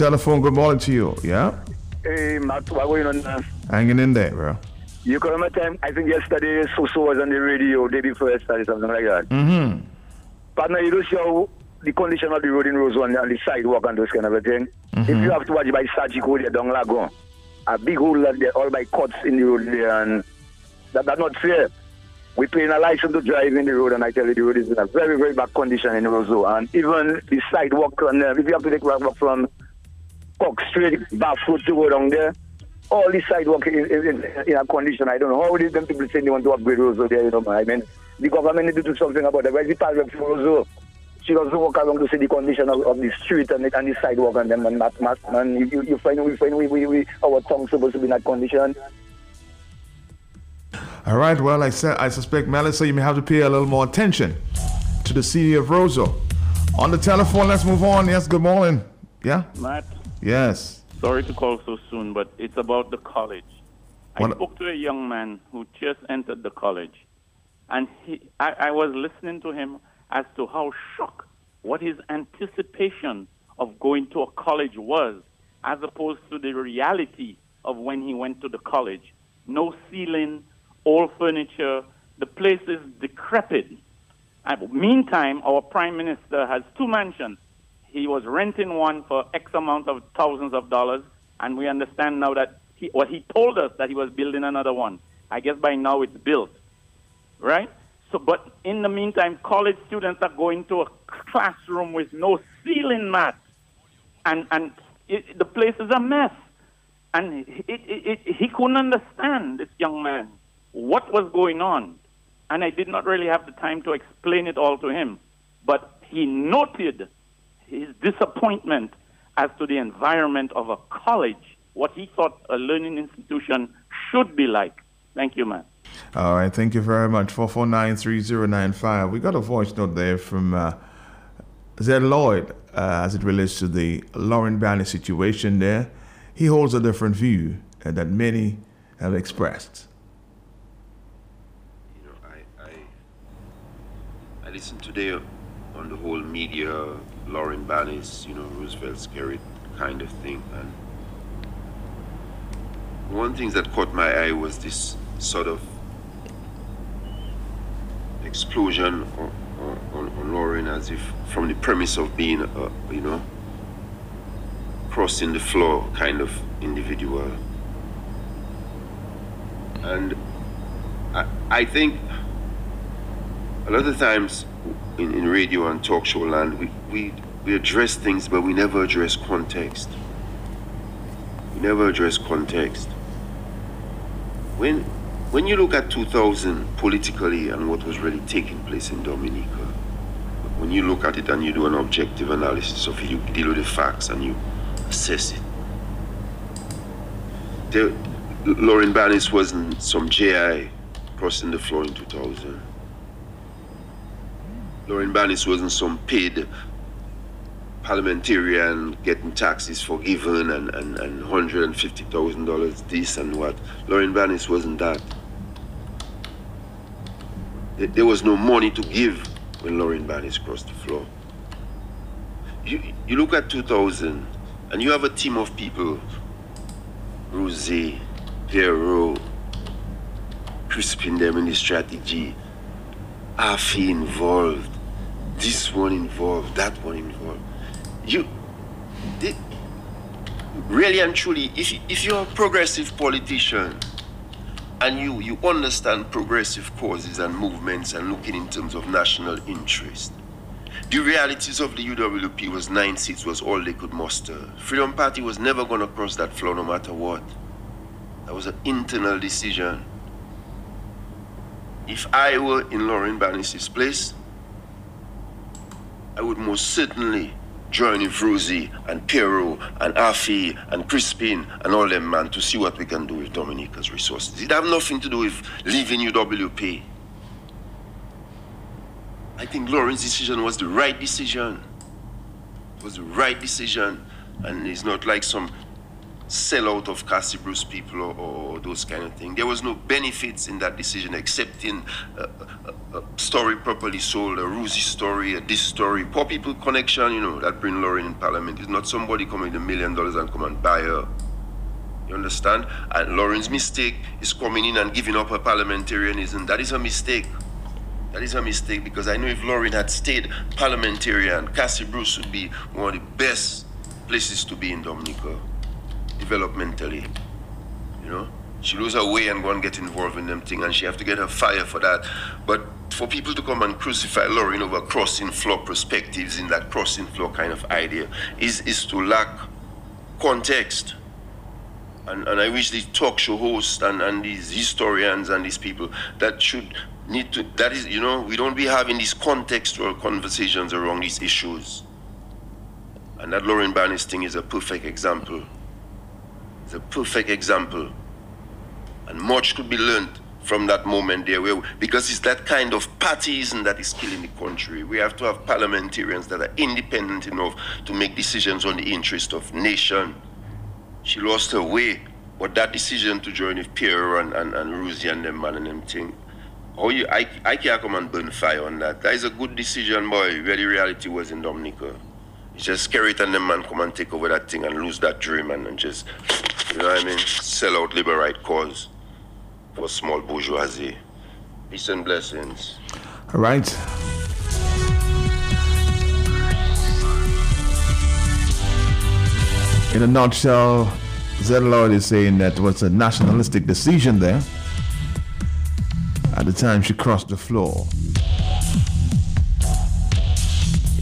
Telephone. Good morning to you. Yeah? Hey, Matt, what going on now? Hanging in there, bro. You come my time, I think yesterday Soso was on the radio, day before yesterday, something like that. Mm-hmm. But now you don't see how the condition of the road in Roseau and the sidewalk and those kind of a thing. Mm-hmm. If you have to watch by Sajiko there down Lagon, a big hole that there, all by cuts in the road there, and that, that's not fair. We paying a license to drive in the road, and I tell you, the road is in a very, very bad condition in Roseau. And even the sidewalk, and, uh, if you have to take walk from Cock Street, barefoot to go down there. All the sidewalk is, is in, in, a condition. I don't know how did them people say they want to upgrade Roseau there, you know, I mean, the government need to do something about it. Where's the pilot for Roseau? She doesn't walk around to see the condition of, of the street and the, and the sidewalk and them and not, not and you, you find we find we, we, we our tongue supposed to be in that condition. All right. Well, I said I suspect Melissa, you may have to pay a little more attention to the city of Roseau. On the telephone, let's move on. Yes. Good morning. Yeah. Matt. Yes. Sorry to call so soon, but it's about the college. I spoke to a young man who just entered the college, and he, I, I was listening to him as to how shocked what his anticipation of going to a college was, as opposed to the reality of when he went to the college. No ceiling, old furniture, the place is decrepit. And meantime, our prime minister has two mansions. He was renting one for X amount of thousands of dollars, and we understand now that he, what he told us that he was building another one. I guess by now it's built, right? So, but in the meantime, college students are going to a classroom with no ceiling mat, and and it, the place is a mess. And it, it, it, he couldn't understand this young man what was going on, and I did not really have the time to explain it all to him. But he noted his disappointment as to the environment of a college, what he thought a learning institution should be like. Thank you, man. All right, thank you very much. 4493095. We got a voice note there from uh, Zed Lloyd uh, as it relates to the Lauren Bannis situation there. He holds a different view uh, that many have expressed. You know, I, I, I listened today on the whole media, Lauren Bannis's, you know, Roosevelt Skerrit kind of thing. And one thing that caught my eye was this sort of explosion on, on, on Lauren as if from the premise of being, a, you know, crossing the floor kind of individual. And I, I think a lot of times in, in radio and talk show land, we, we, we address things, but we never address context. We never address context. When when you look at 2000 politically and what was really taking place in Dominica, when you look at it and you do an objective analysis of it, you deal with the facts and you assess it. Lauren Bannis wasn't some JI crossing the floor in 2000. Lauren Bannis wasn't some paid parliamentarian getting taxes forgiven and, and, and $150,000 this and what. Lauren Bannis wasn't that. There was no money to give when Lauren Bannis crossed the floor. You, you look at 2000 and you have a team of people, Rosie, Piero, Crispin them in the strategy, Afi involved, this one involved, that one involved. You, really and truly, if, if you're a progressive politician, and you, you understand progressive causes and movements and looking in terms of national interest. The realities of the UWP was nine seats was all they could muster. Freedom Party was never going to cross that floor no matter what. That was an internal decision. If I were in Lauren Bannis's place, I would most certainly with Rosie and Piero and Afi and Crispin and all them man to see what we can do with Dominica's resources. It have nothing to do with leaving UWP. I think Lauren's decision was the right decision. It was the right decision. And it's not like some sellout of Castle Bruce people or, or, those kind of things. There was no benefits in that decision except in a, a, a story properly sold, a Rosie story, a this story. Poor people connection, you know, that bring Lauren in parliament. It's not somebody coming with a million dollars and come and buy her. You understand? And Lauren's mistake is coming in and giving up her parliamentarianism. That is a mistake. That is a mistake because I know if Lauren had stayed parliamentarian, Castle Bruce would be one of the best places to be in Dominica developmentally. You know? She lose her way and go and get involved in them thing and she have to get her fire for that. But for people to come and crucify Lauren over crossing floor perspectives in that crossing floor kind of idea is, is to lack context. And, and I wish these talk show hosts and, and these historians and these people that should need to, that is, you know, we don't be having these contextual conversations around these issues. And that Lauren Bannis thing is a perfect example. It's a perfect example. And much could be learned from that moment there, where, because it's that kind of partyism that is killing the country. We have to have parliamentarians that are independent enough to make decisions on the interest of nation. She lost her way But that decision to join with Pierre and, and, and Rosie and them man and them thing, how you I, I can't come and burn fire on that. That is a good decision, boy, where the reality was in Dominica. Just Skerrit and them man come and take over that thing and lose that dream and, and just you know what I mean? Sell out liberate cause for small bourgeoisie. Peace and blessings. All right. In a nutshell, Zed Lloyd is saying that was a nationalistic decision there at the time she crossed the floor.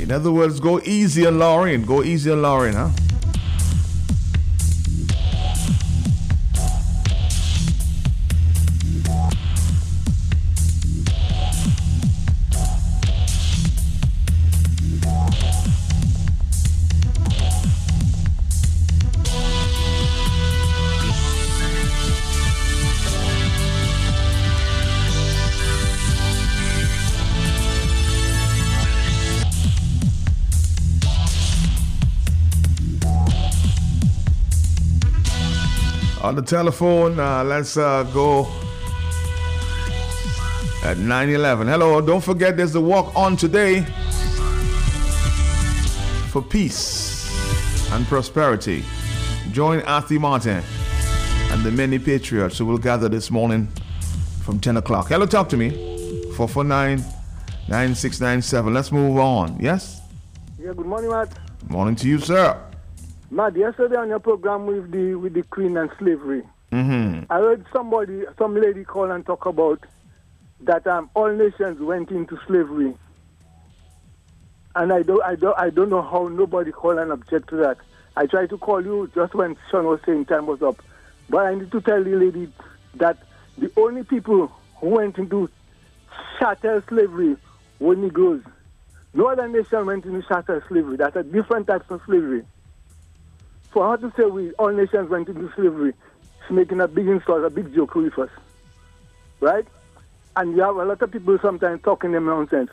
In other words, go easy on Lauren. Go easy on Lauren, huh? On the telephone, uh, let's uh, go at 911. Hello, don't forget there's a walk on today for peace and prosperity. Join Arthur Martin and the many patriots who will gather this morning from 10 o'clock. Hello, talk to me. 449 9697. Let's move on. Yes? Yeah, good morning, Matt. Morning to you, sir. Matt, yesterday on your program with the with the Queen and slavery, Mm-hmm. I heard somebody, some lady call and talk about that um, all nations went into slavery, and I don't, I don't, I don't know how nobody call and object to that. I tried to call you just when Sean was saying time was up, but I need to tell the lady that the only people who went into chattel slavery were Negroes. No other nation went into chattel slavery. That's a different type of slavery. For her to say we all nations went into slavery, she's making a big insult, a big joke with us. Right? And you have a lot of people sometimes talking them nonsense.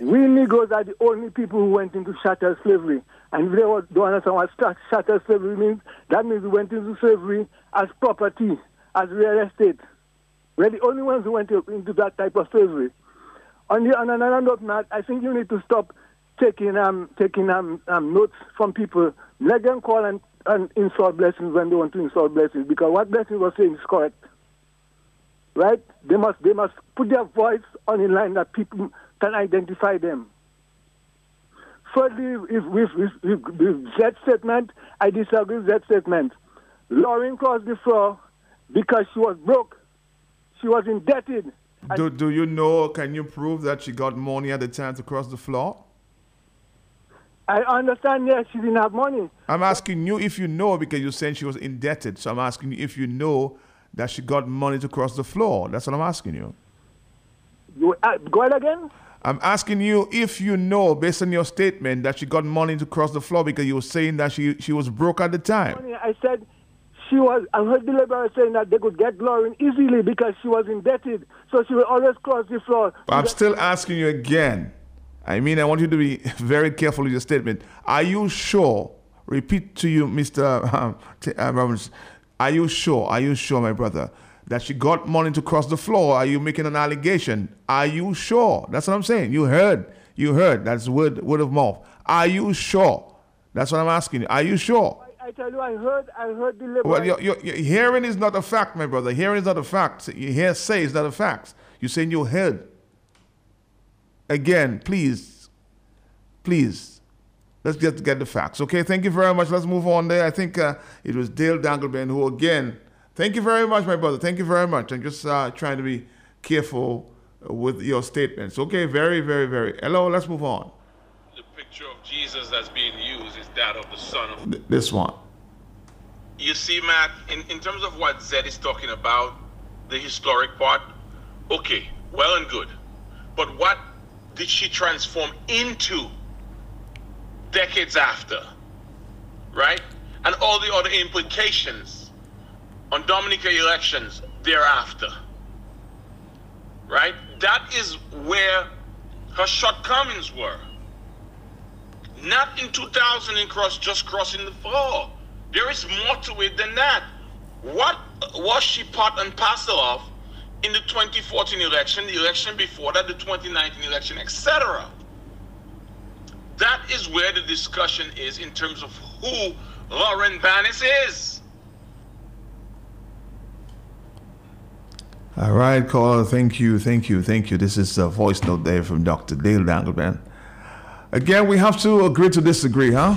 We Negroes are the only people who went into chattel slavery. And if they don't understand what chattel slavery means, that means we went into slavery as property, as real estate. We're the only ones who went into that type of slavery. On the on another note, Matt, I think you need to stop taking um taking um, um notes from people. Let them call and, and insult blessings when they want to insult blessings because what blessings was saying is correct. Right? They must they must put their voice on a line that people can identify them. Thirdly, if with, that statement, I disagree with that statement. Lauren crossed the floor because she was broke. She was indebted. Do, do you know, can you prove that she got money at the time to cross the floor? I understand, yes, she didn't have money. I'm asking you if you know because you're saying she was indebted. So I'm asking you if you know that she got money to cross the floor. That's what I'm asking you. You, uh, go ahead again. I'm asking you if you know, based on your statement, that she got money to cross the floor because you were saying that she, she was broke at the time. I said she was, I heard the laborer saying that they could get Lauren easily because she was indebted. So she would always cross the floor. But I'm still asking you again. I mean, I want you to be very careful with your statement. Are you sure? Repeat to you, Mr. Um, T- uh, Robbins. Are you sure? Are you sure, my brother, that she got money to cross the floor? Are you making an allegation? Are you sure? That's what I'm saying. You heard. You heard. That's word word of mouth. Are you sure? That's what I'm asking you. Are you sure? I tell you, I heard, I heard the laborer. Well, your, your, your hearing is not a fact, my brother. Hearing is not a fact. Your hearsay is not a fact. You're saying you heard. Again, please, please, let's just get the facts. Okay, thank you very much. Let's move on there. I think uh, it was Dale Dangleben who, again, thank you very much, my brother. Thank you very much. I'm just uh, trying to be careful with your statements. Okay, very, very, very. Hello, let's move on. The picture of Jesus that's being used is that of the Son of. Th- This one. You see, Matt, in, in terms of what Zed is talking about, the historic part, okay, well and good. But what did she transform into decades after? Right? And all the other implications on Dominica elections thereafter. Right? That is where her shortcomings were. Not in 2000 and cross just crossing the floor. There is more to it than that. What was she part and parcel of in the 2014 election, the election before that, the 2019 election, etc.? That is where the discussion is in terms of who Lauren Bannis is. All right, caller. Thank you, thank you, thank you. This is a voice note there from Dr. Dale Dangleben. Again, we have to agree to disagree, huh?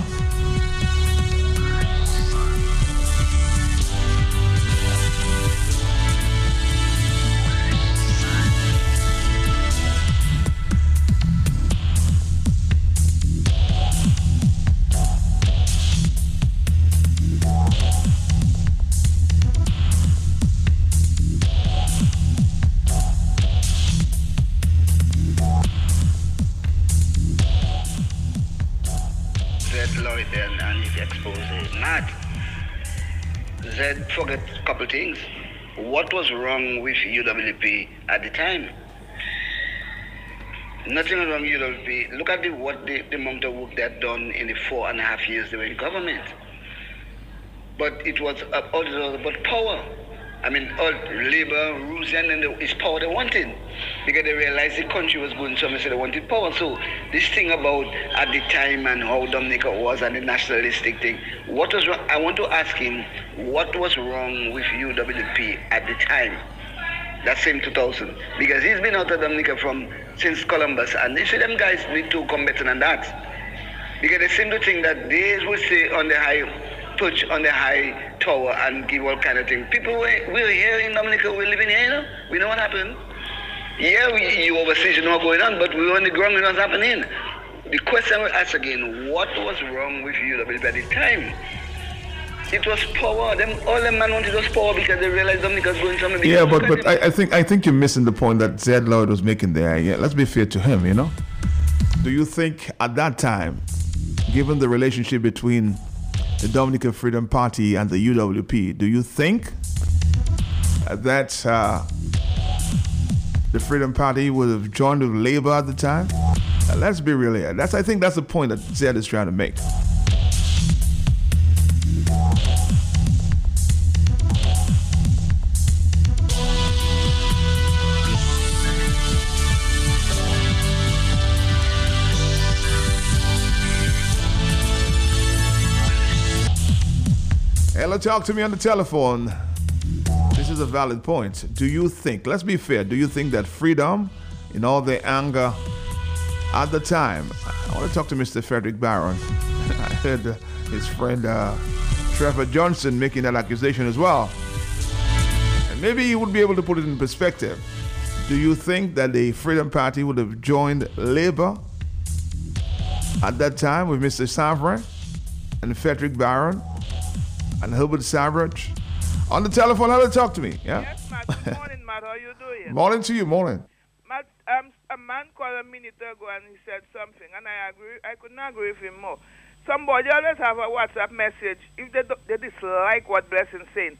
Wrong with UWP at the time? Nothing wrong with UWP. Look at the, what the, the amount of work they had done in the four and a half years they were in government. But it was all about power. I mean, all labor, rules, and then it's power they wanted. Because they realized the country was going somewhere, so they wanted power. So this thing about at the time and how Dominica was and the nationalistic thing, what was wrong? I want to ask him, what was wrong with UWP at the time? That same 2000. Because he's been out of Dominica from since Columbus, and they say them guys need to come better than that. Because they seem to think that they will stay on the high perch on the high tower and give all kind of things. People were, we're here in Dominica, we're living here, you know? We know what happened. Yeah, we, you overseas you know what's going on, but we were on the ground, we know what's happening. The question we ask again, what was wrong with you at the time? It was power. Them all the man wanted was power because they realized Dominica's going somewhere. Yeah, but but I, I think I think you're missing the point that Zed Lloyd was making there. Yeah, let's be fair to him. You know, do you think at that time, given the relationship between the Dominican Freedom Party and the UWP, do you think that uh, the Freedom Party would have joined with Labour at the time? Uh, let's be real here. That's I think that's the point that Zed is trying to make. Ella, talk to me on the telephone. This is a valid point. Do you think, let's be fair, do you think that freedom, in all the anger at the time, I want to talk to Mr. Frederick Barron. I heard uh, his friend uh, Trevor Johnson making that accusation as well. And maybe he would be able to put it in perspective. Do you think that the Freedom Party would have joined Labour at that time with Mr. Savarin and Frederick Barron and Herbert Savage on the telephone? How to talk to me? Yeah. Yes, Matt. Good morning, Matt. How are you doing? Morning to you. Morning. Matt, um, a man called a minute ago and he said something, and I agree. I could not agree with him more. Somebody always have a WhatsApp message if they do, they dislike what Blessing saying.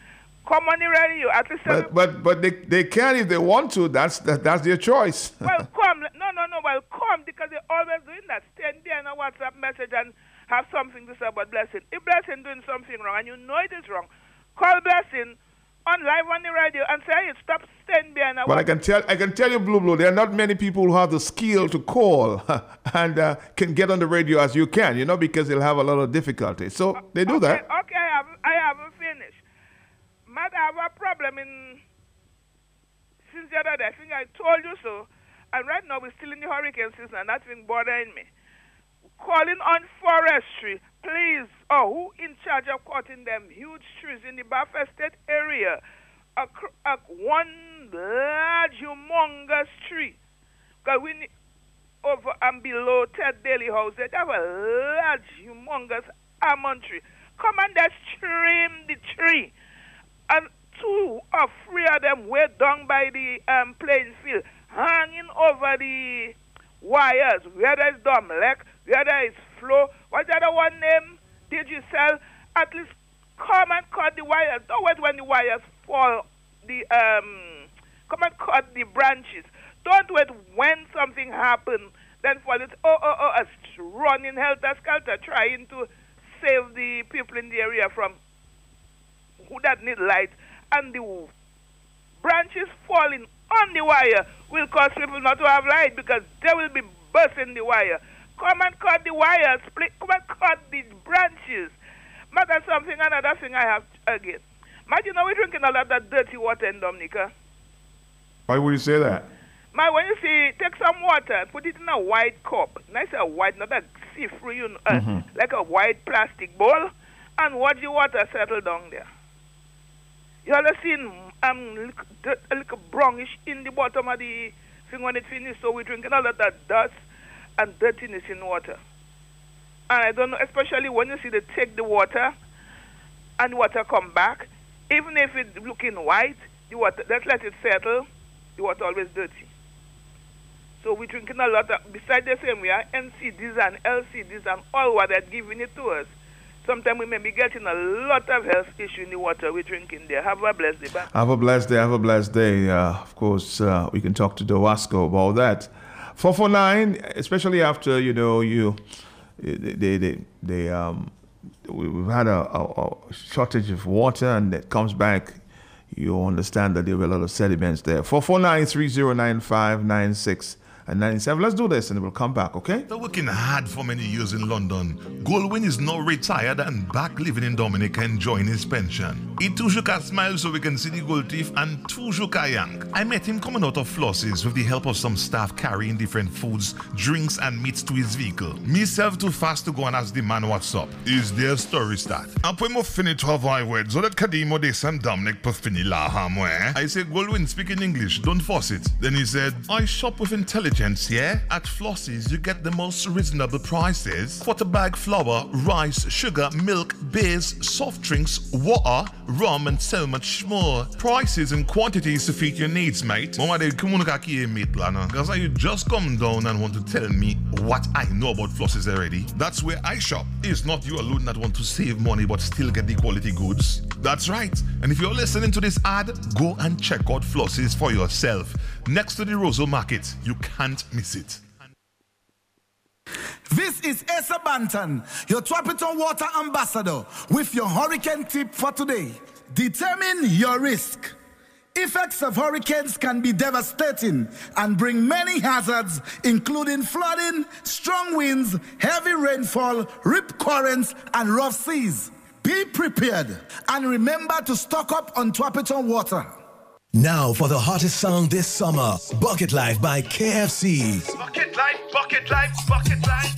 Come on the radio. At least But but but they, they can if they want to. That's that, that's their choice. well, come. No, no, no. Well, come because they're always doing that. Stand there in a WhatsApp message and have something to say about Blessing. If Blessing doing something wrong and you know it is wrong, call Blessing on live on the radio and say, hey, stop standing behind But I can tell I can tell you, Blue Blue, there are not many people who have the skill to call and uh, can get on the radio as you can. You know, because they'll have a lot of difficulty. So they do that. Okay, I haven't, I haven't finished. Matt, I have a problem in since the other day. I think I told you so. And right now we're still in the hurricane season, and that's been bothering me. Calling on forestry, please. Oh, who in charge of cutting them huge trees in the State area? A, a one large, humongous tree. Because we need, over and below Ted Daly House, they have a large, humongous almond tree. Come and just trim the tree. And two or three of them were down by the um, playing field, hanging over the wires, whether it's DOMLEC, whether it's Flow, what's the other one name? Did you sell? At least come and cut the wires. Don't wait when the wires fall. The um, come and cut the branches. Don't wait when something happens. Then fall it. Oh oh oh! Us running helter skelter, trying to save the people in the area from who that need light and the branches falling on the wire will cause people not to have light because they will be bursting the wire. Come and cut the wire, split, come and cut the branches. Mother, something, another thing I have again. Might you know we're drinking a lot of dirty water in Dominica? Why would you say that? My, when you see, take some water, put it in a white cup. Nice a white, not a see-through, you know, uh, Mhm. like a white plastic bowl, and watch the water settle down there. You all have seen um, little, a little brownish in the bottom of the thing when it finished, so we're drinking a lot of dust and dirtiness in water. And I don't know, especially when you see they take the water and water come back, even if it's looking white, the water, let's let it settle, the water always dirty. So we're drinking a lot of, besides the same, we are NCDs and LCDs and all what they're giving it to us. Sometimes we may be getting a lot of health issue in the water we're drinking there. Have a blessed day. Have a blessed day. Have a blessed day. Uh, of course, uh, we can talk to Dowasco about that. 449, especially after, you know, you, they, they, they, um, we- we've had a, a, a shortage of water and it comes back. You understand that there were a lot of sediments there. 449 3095 96 and 97. Let's do this and we'll come back, okay? Working hard for many years in London, Goldwyn is now retired and back living in Dominica enjoying his pension. He shook a smile so we can see the gold teeth and shook a yank. I met him coming out of Flossie's with the help of some staff carrying different foods, drinks and meats to his vehicle. Me Myself too fast to go and ask the man what's up. Is their story start? Après mo fini to avoid words, so that Kadimo de Sam Dominic per fini la hamwe. Eh? I say Goldwyn, speak in English, don't force it. Then he said, I shop with intelligence, yeah? At Flossie's, you get the most reasonable prices. Quarter bag flour, rice, sugar, milk, beers, soft drinks, water, rum, and so much more. Prices and quantities to fit your needs, mate. Mama de kumunuka kiye eh, meat lana. Cause you just come down and want to tell me what I know about Flossie's already. That's where I shop. It's not you alone that want to save money but still get the quality goods. That's right. And if you're listening to this ad, go and check out Flossie's for yourself. Next to the Roseau Market. You can't miss it. This is Asa Bantan, your Tropical Water Ambassador, with your hurricane tip for today. Determine your risk. Effects of hurricanes can be devastating and bring many hazards, including flooding, strong winds, heavy rainfall, rip currents, and rough seas. Be prepared and remember to stock up on Tropical water. Now for the hottest song this summer, Bucket Life by KFC. Bucket life, bucket life, bucket life.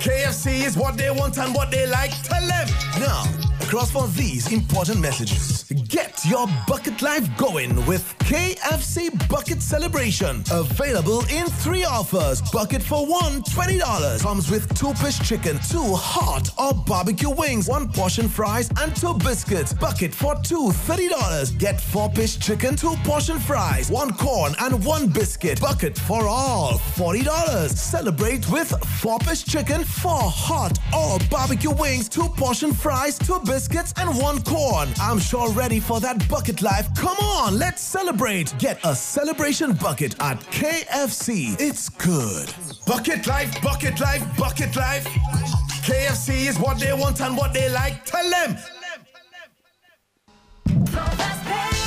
KFC is what they want and what they like. Tell them. Now, across for these important messages. Get your bucket life going with KFC Bucket Celebration. Available in three offers. Bucket for one, $20. Comes with two piece chicken, two hot or barbecue wings, one portion fries, and two biscuits. Bucket for two, $30. Get four piece chicken, two portion fries, one corn, and one biscuit. Bucket for all, $40. Celebrate with four piece chicken, four hot or barbecue wings, two portion fries, two biscuits, and one corn. I'm sure ready for that bucket life. Come on, let's celebrate. Get a celebration bucket at KFC. It's good. Bucket life, bucket life, bucket life. KFC is what they want and what they like. Tell them. You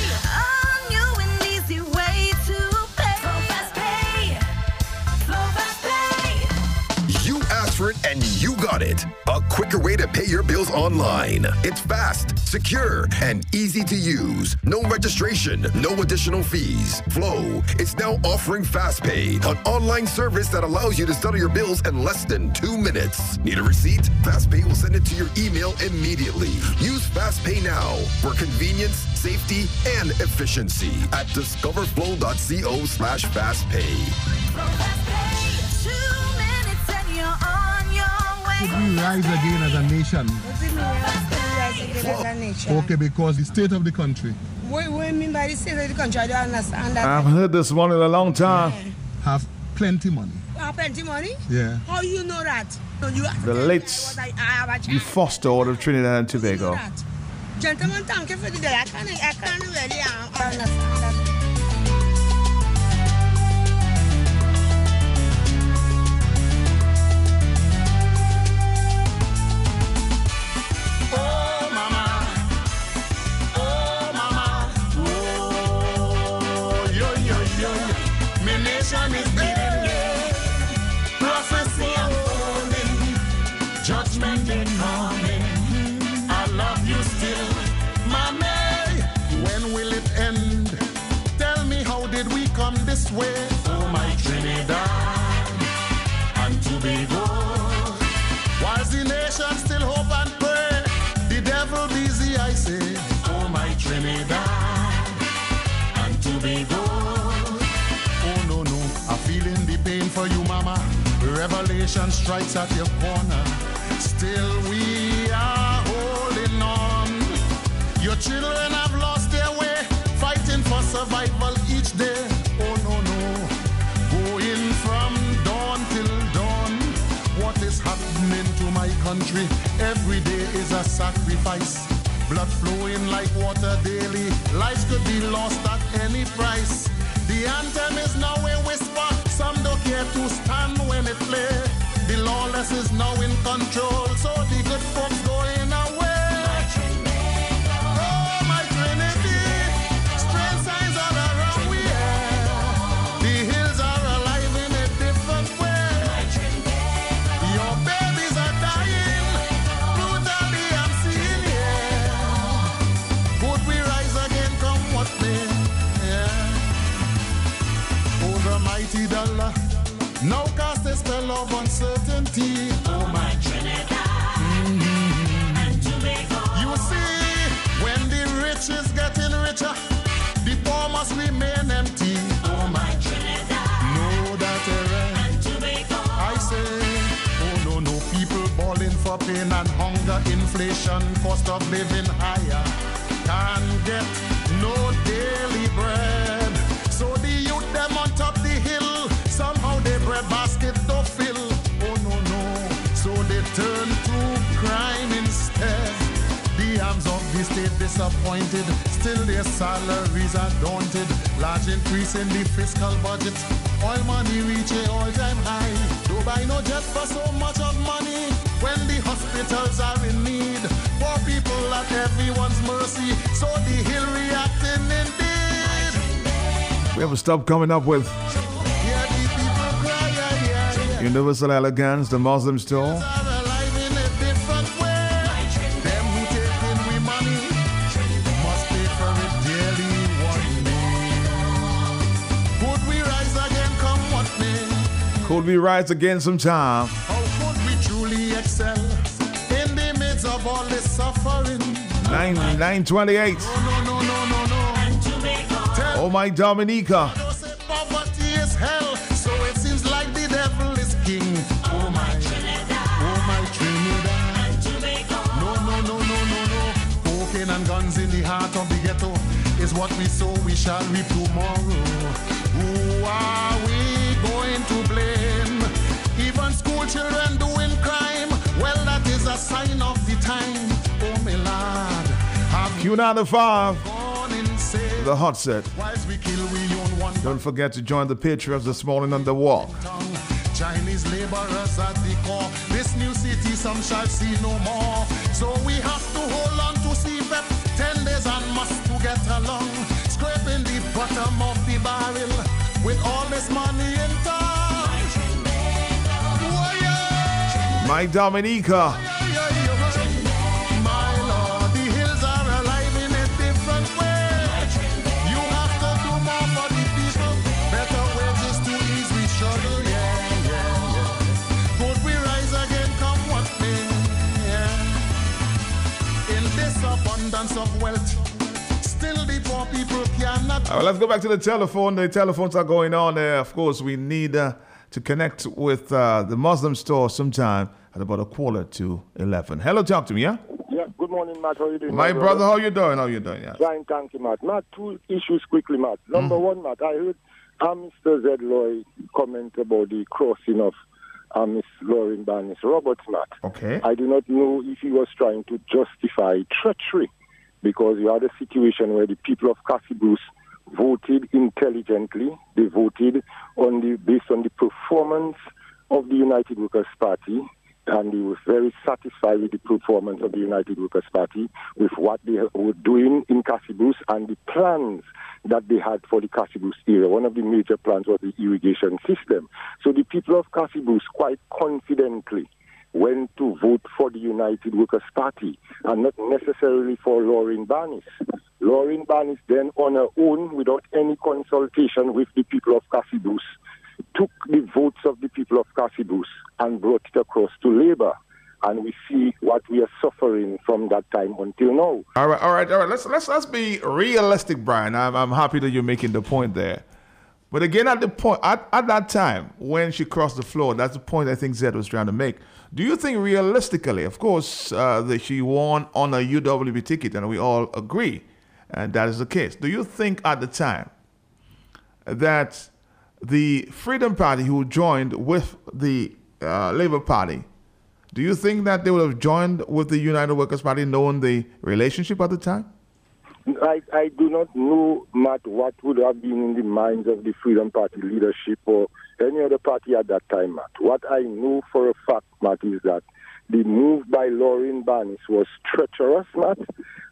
got it. A quicker way to pay your bills online. It's fast, secure, and easy to use. No registration, no additional fees. Flow is now offering FastPay, an online service that allows you to settle your bills in less than two minutes. Need a receipt? FastPay will send it to your email immediately. Use FastPay now for convenience, safety, and efficiency at discoverflow.co slash fastpay. Should we rise again as a nation? Okay, because the state of the country What, what you mean by the state of the country? I don't understand that. I've heard this one in a long time. have plenty money. have plenty money? Yeah. How you know that? No, you The late what I, I have a you chance. foster out of Trinidad and Tobago. Gentlemen, thank you for the day. I can't, I can't really uh, understand that. Revelation strikes at your corner. Still we are holding on. Your children have lost their way, fighting for survival each day. Oh no no, going from dawn till dawn. What is happening to my country? Every day is a sacrifice. Blood flowing like water daily. Lives could be lost at any price. The anthem is now a whisper. Some don't care to stand when it play. The lawless is now in control, so the good folks uncertainty. Oh my Trinidad and Tobago. You see, when the rich is getting richer, the poor must remain empty. Oh my Trinidad Know that error. and Tobago. I say, oh no, no, people balling for pain and hunger, inflation, cost of living higher. Can't get no state disappointed, still their salaries are daunted. Large increase in the fiscal budget, oil money reach a all-time high. Buy no jet for so much of money when the hospitals are in need. Poor people at everyone's mercy, so the hill reacting indeed. We have a stop coming up with. Universal Elegance, the Muslim store. Could we rise again sometime? How could we truly excel in the midst of all this suffering? 9 928. No, no, no, no, no. Oh my Dominica. Poverty is hell, so it seems like the devil is king. Oh my, oh my Trinidad. No, no, no, no, no, no. Cocaine and guns in the heart of the ghetto is what we sow, we shall reap tomorrow. Who are ah. Children doing crime. Well, that is a sign of the time. Oh, my lord. Q95, gone insane? the hot seat. Whilst we kill, we own one Don't forget to join the Patriots this morning on the walk. Chinese laborers at the core. This new city, some shall see no more. So we have to hold on to CPEP. Ten days and must to get along. All right, let's go back to the telephone. The telephones are going on there. Of course, we need uh, to connect with uh, the Muslim store sometime at about a quarter to 11. Hello, talk to me, yeah? Yeah, good morning, Matt. How are you doing? My brother, how you doing? How you doing? Yeah. Fine, thank you, Matt. Matt, two issues quickly, Matt. Number one, Matt, I heard um, Mr. Zed Lloyd comment about the crossing of um, Miss Lauren Bannis Roberts, Matt. Okay. I do not know if he was trying to justify treachery because you had a situation where the people of Castle Bruce voted intelligently. They voted on the based on the performance of the United Workers Party and he was very satisfied with the performance of the United Workers' Party, with what they were doing in Castle Bruce and the plans that they had for the Castle Bruce area. One of the major plans was the irrigation system. So the people of Castle Bruce quite confidently went to vote for the United Workers' Party and not necessarily for Lauren Bannis. Lauren Bannis then on her own, without any consultation with the people of Castle Bruce, took the votes of the people of Castle Bruce and brought it across to Labour. And we see what we are suffering from that time until now. All right, all right, all right. Let's let's let's be realistic, Brian. I'm I'm happy that you're making the point there. But again, at the point at, at that time when she crossed the floor, that's the point I think Zed was trying to make. Do you think realistically, of course, uh, that she won on a UWP ticket, and we all agree, and that is the case. Do you think at the time that the Freedom Party, who joined with the uh, Labour Party, do you think that they would have joined with the United Workers' Party, knowing the relationship at the time? I, I do not know, Matt, what would have been in the minds of the Freedom Party leadership or any other party at that time, Matt. What I know for a fact, Matt, is that the move by Lauren Bannis was treacherous, Matt,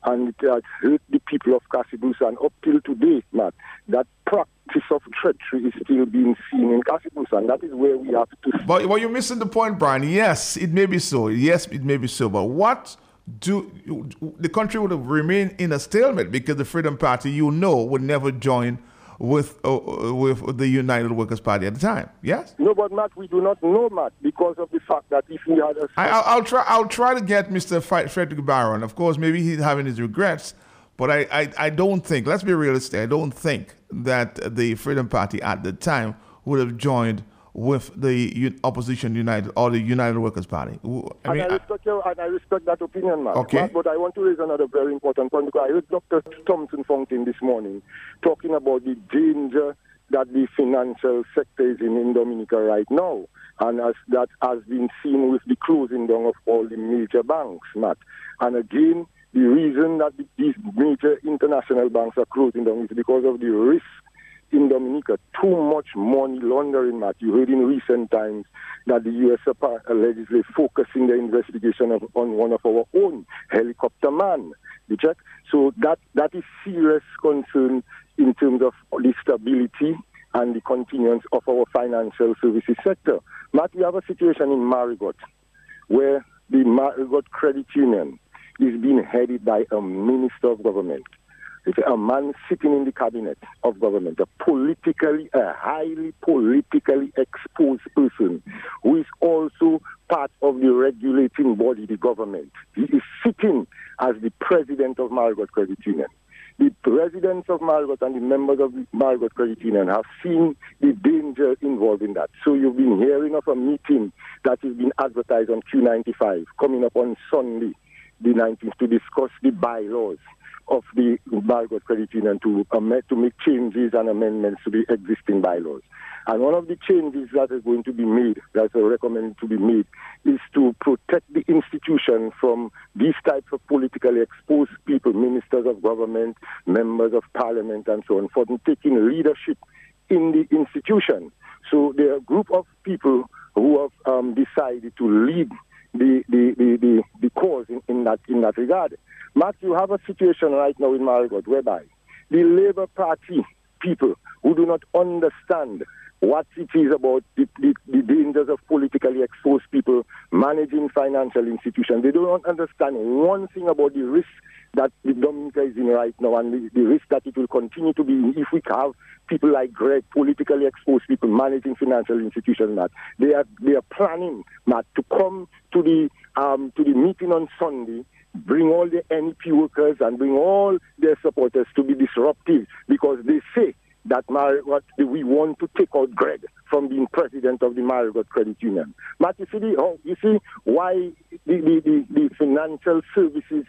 and it hurt the people of Castle Bruce. And up till today, Matt, that practice of treachery is still being seen in Castle Bruce, and that is where we have to. But, but you're missing the point, Brian. Yes, it may be so. Yes, it may be so. But what do the country would have remained in a stalemate because the Freedom Party, you know, would never join with uh, with the United Workers Party at the time. Yes. No, but Matt, we do not know, Matt, because of the fact that if we had a. I, I'll, I'll try. I'll try to get Mr. Frederick Barron. Of course, maybe he's having his regrets, but I, I, I don't think. Let's be realistic. I don't think that the Freedom Party at the time would have joined with the opposition United or the United Workers Party. I mean, and I respect your, and I respect that opinion, Matt. Okay. But I want to raise another very important point because I heard Dr. Thompson Fontaine this morning talking about the danger that the financial sector is in in Dominica right now, and as that has been seen with the closing down of all the major banks, Matt. And again, the reason that the- these major international banks are closing down is because of the risk in Dominica too much money laundering, Matt. You heard in recent times that the U.S. allegedly uh, focusing the investigation of, on one of our own helicopter man. You check? So that that is serious concern in terms of the stability and the continuance of our financial services sector. Matt, we have a situation in Marigot where the Marigot Credit Union is being headed by a minister of government. It's a man sitting in the cabinet of government, a politically, a highly politically exposed person who is also part of the regulating body, the government. He is sitting as the president of Marigot Credit Union. The presidents of Marigot and the members of the Marigot Credit Union have seen the danger involved in that. So you've been hearing of a meeting that has been advertised on Q95 coming up on Sunday, the 19th, to discuss the bylaws of the Marigot Credit Union to, amend, to make changes and amendments to the existing bylaws. And one of the changes that is going to be made, that's recommended to be made, is to protect the institution from these types of politically exposed people, ministers of government, members of parliament, and so on, for taking leadership in the institution. So there are a group of people who have um, decided to lead the, the, the, the, the cause in, in, that, in that regard. Matt, you have a situation right now in Marigot whereby the Labour Party people who do not understand what it is about the, the, the dangers of politically exposed people managing financial institutions. They do not understand one thing about the risk that the Dominica is in right now and the, risk that it will continue to be in if we have people like Greg, politically exposed people managing financial institutions, Matt. They are they are planning, Matt, to come to the um, to the meeting on Sunday bring all the NEP workers and bring all their supporters to be disruptive because they say that Marigot, we want to take out Greg from being president of the Marigot Credit Union. But you see, the, oh, you see why the, the, the, the financial services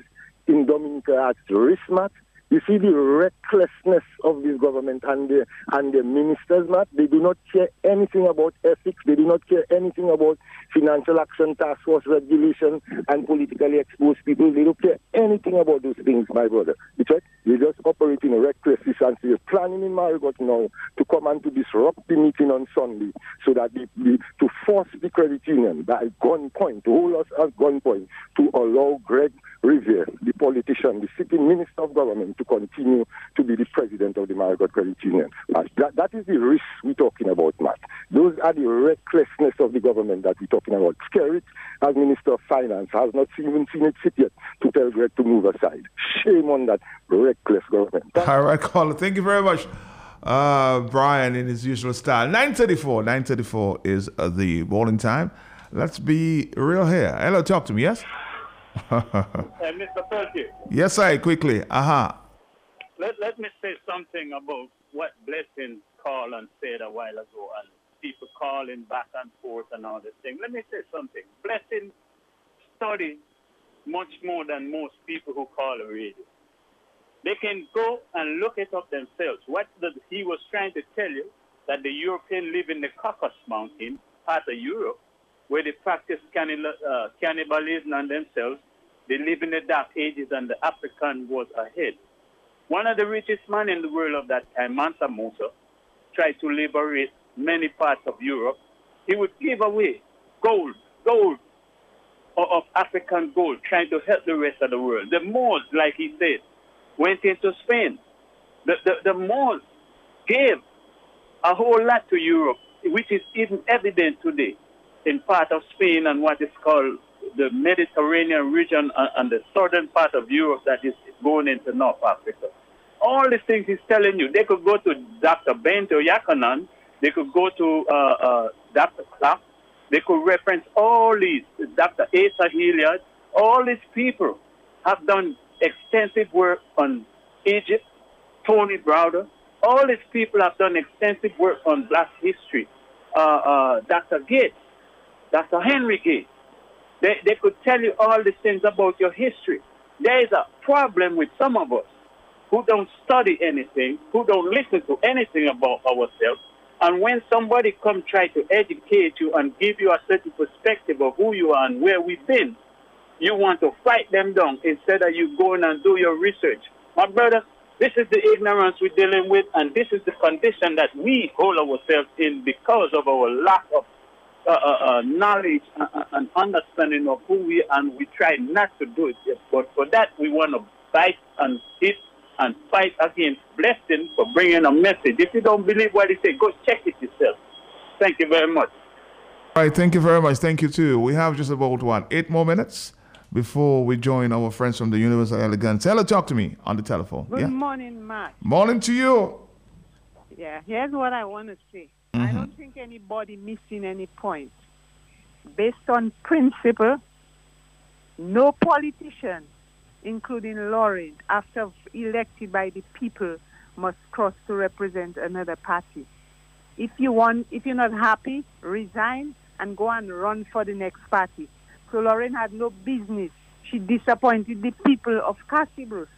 in Dominica are at risk, Matt? You see the recklessness of this government and the and the ministers, Matt. They do not care anything about ethics. They do not care anything about financial action task force regulation and politically exposed people. They don't care anything about those things, my brother. You check? They just operate in a reckless sense. They're planning in Marigot now to come and to disrupt the meeting on Sunday so that the, the, to force the credit union by gunpoint, to hold us at gunpoint, to allow Greg Revere, the politician, the sitting minister of government, to continue to be the president of the Marigot Credit Union. That, that is the risk we're talking about, Matt. Those are the recklessness of the government that we're talking about. Skerrit, as Minister of Finance, has not even seen it fit yet to tell Greg to move aside. Shame on that reckless government. All right, caller. Thank you very much, uh, Brian, in his usual style. 934. 934 is uh, the bowling time. Let's be real here. Hello, talk to me, yes? Uh, Mr. Peltier, yes, I quickly. Aha. Let, let me say something about what Blessing and said a while ago and people calling back and forth and all this thing. Let me say something. Blessing study much more than most people who call a radio. They can go and look it up themselves. What the, he was trying to tell you that the European live in the Caucasus Mountain, part of Europe, where they practice cannibal, uh, cannibalism on themselves. They live in the dark ages and the African was ahead. One of the richest men in the world of that time, Mansa Musa, tried to liberate many parts of Europe. He would give away gold, gold of African gold, trying to help the rest of the world. The Moors, like he said, went into Spain. The, the, the Moors gave a whole lot to Europe, which is even evident today in part of Spain and what is called the Mediterranean region and, and the southern part of Europe that is going into North Africa. All these things he's telling you, they could go to Dr. Ben-Jochannan, they could go to uh, uh, Dr. Clark, they could reference all these, Dr. Asa Hilliard, all these people have done extensive work on Egypt, Tony Browder, all these people have done extensive work on black history. Uh, uh, Dr. Gates, Dr. Henry Gates, they, they could tell you all these things about your history. There is a problem with some of us who don't study anything, who don't listen to anything about ourselves. And when somebody come try to educate you and give you a certain perspective of who you are and where we've been, you want to fight them down instead of you going and do your research. My brother, this is the ignorance we're dealing with, and this is the condition that we hold ourselves in because of our lack of uh, uh, uh, knowledge and, and understanding of who we are, and we try not to do it. But for that, we want to bite and hit and fight against blessing for bringing a message. If you don't believe what he said, go check it yourself. Thank you very much. All right, thank you very much. Thank you too. We have just about what eight more minutes before we join our friends from the Universal Elegance. Hello, talk to me on the telephone. Good yeah. morning, Matt. Morning to you. Yeah, here's what I want to say. I Mhm. don't think anybody missing any point. Based on principle, no politician, including Lauren, after elected by the people, must cross to represent another party. If you want, if you're not happy, resign and go and run for the next party. So Lauren had no business. She disappointed the people of Castle Bruce.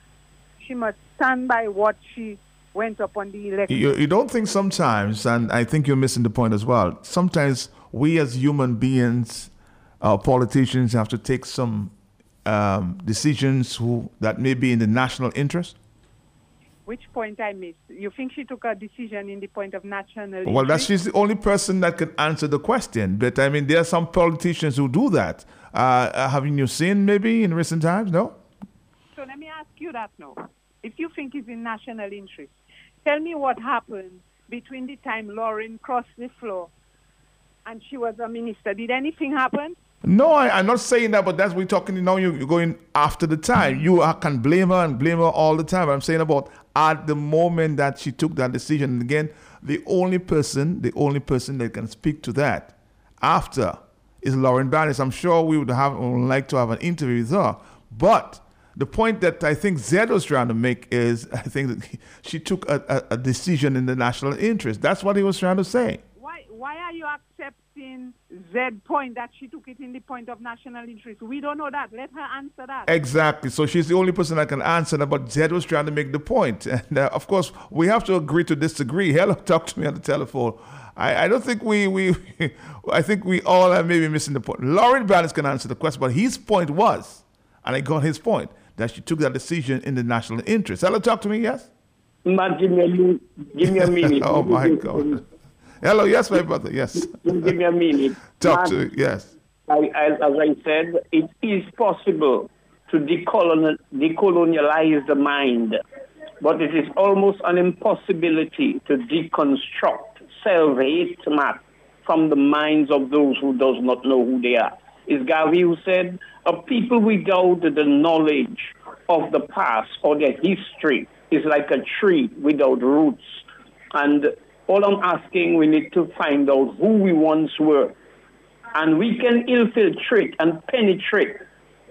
She must stand by what she went up on the election. You, you don't think sometimes, and I think you're missing the point as well. Sometimes we as human beings, uh, politicians, have to take some um, decisions who, that may be in the national interest. Which point I missed? You think she took a decision in the point of national Well, that's she's the only person that can answer the question. But I mean, there are some politicians who do that. Uh, haven't you seen maybe in recent times? No. So let me ask you that now. If you think it's in national interest, tell me what happened between the time Lauren crossed the floor and she was a minister. Did anything happen? No, I, I'm not saying that, but that's we're talking now. You, you're going after the time. You uh, can blame her and blame her all the time. I'm saying about at the moment that she took that decision. And again, the only person, the only person that can speak to that after is Lauren Bannis. I'm sure we would have would like to have an interview with her. But the point that I think Zed was trying to make is I think that she took a, a, a decision in the national interest. That's what he was trying to say. Why, why are you accepting Z point that she took it in the point of national interest. We don't know that. Let her answer that. Exactly. So she's the only person that can answer that. But Zed was trying to make the point. And uh, of course, we have to agree to disagree. Hello, talk to me on the telephone. I, I don't think we, we I think we all are maybe missing the point. Lauren Bannis can answer the question, but his point was, and I got his point, that she took that decision in the national interest. Hello, talk to me, yes? Matt, give me a, min- give me a minute. oh, my God. Hello, yes, my brother, yes. Give me a minute. Talk to yes. I, as, as I said, it is possible to decolonize, decolonialize the mind, but it is almost an impossibility to deconstruct self-hate, Matt, from the minds of those who does not know who they are. Is Garvey who said, a people without the knowledge of the past or their history is like a tree without roots. And all I'm asking, we need to find out who we once were. And we can infiltrate and penetrate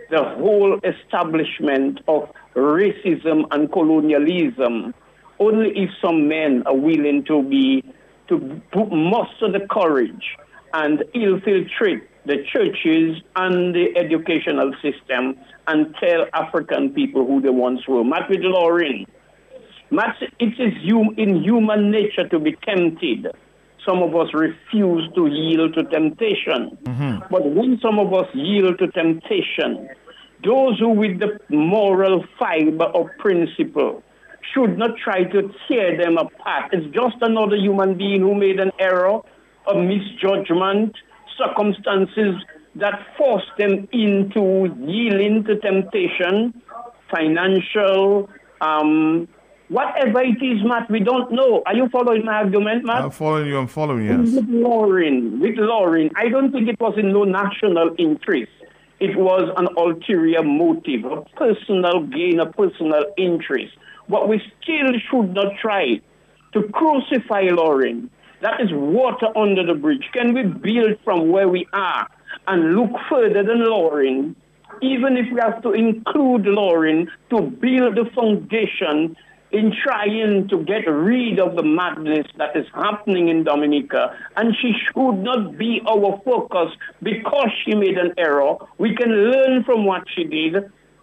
the whole establishment of racism and colonialism only if some men are willing to be to muster the courage and infiltrate the churches and the educational system and tell African people who they once were. Matt with Lauren. It is hum- in human nature to be tempted. Some of us refuse to yield to temptation. But when some of us yield to temptation, those who with the moral fiber of principle should not try to tear them apart. It's just another human being who made an error, a misjudgment, circumstances that forced them into yielding to temptation, financial, um, whatever it is, Matt, we don't know. Are you following my argument, Matt? I'm following you, I'm following you, yes. With Lauren, with Lauren, I don't think it was in no national interest. It was an ulterior motive, a personal gain, a personal interest. But we still should not try to crucify Lauren. That is water under the bridge. Can we build from where we are and look further than Lauren, even if we have to include Lauren to build the foundation in trying to get rid of the madness that is happening in Dominica. And she should not be our focus because she made an error. We can learn from what she did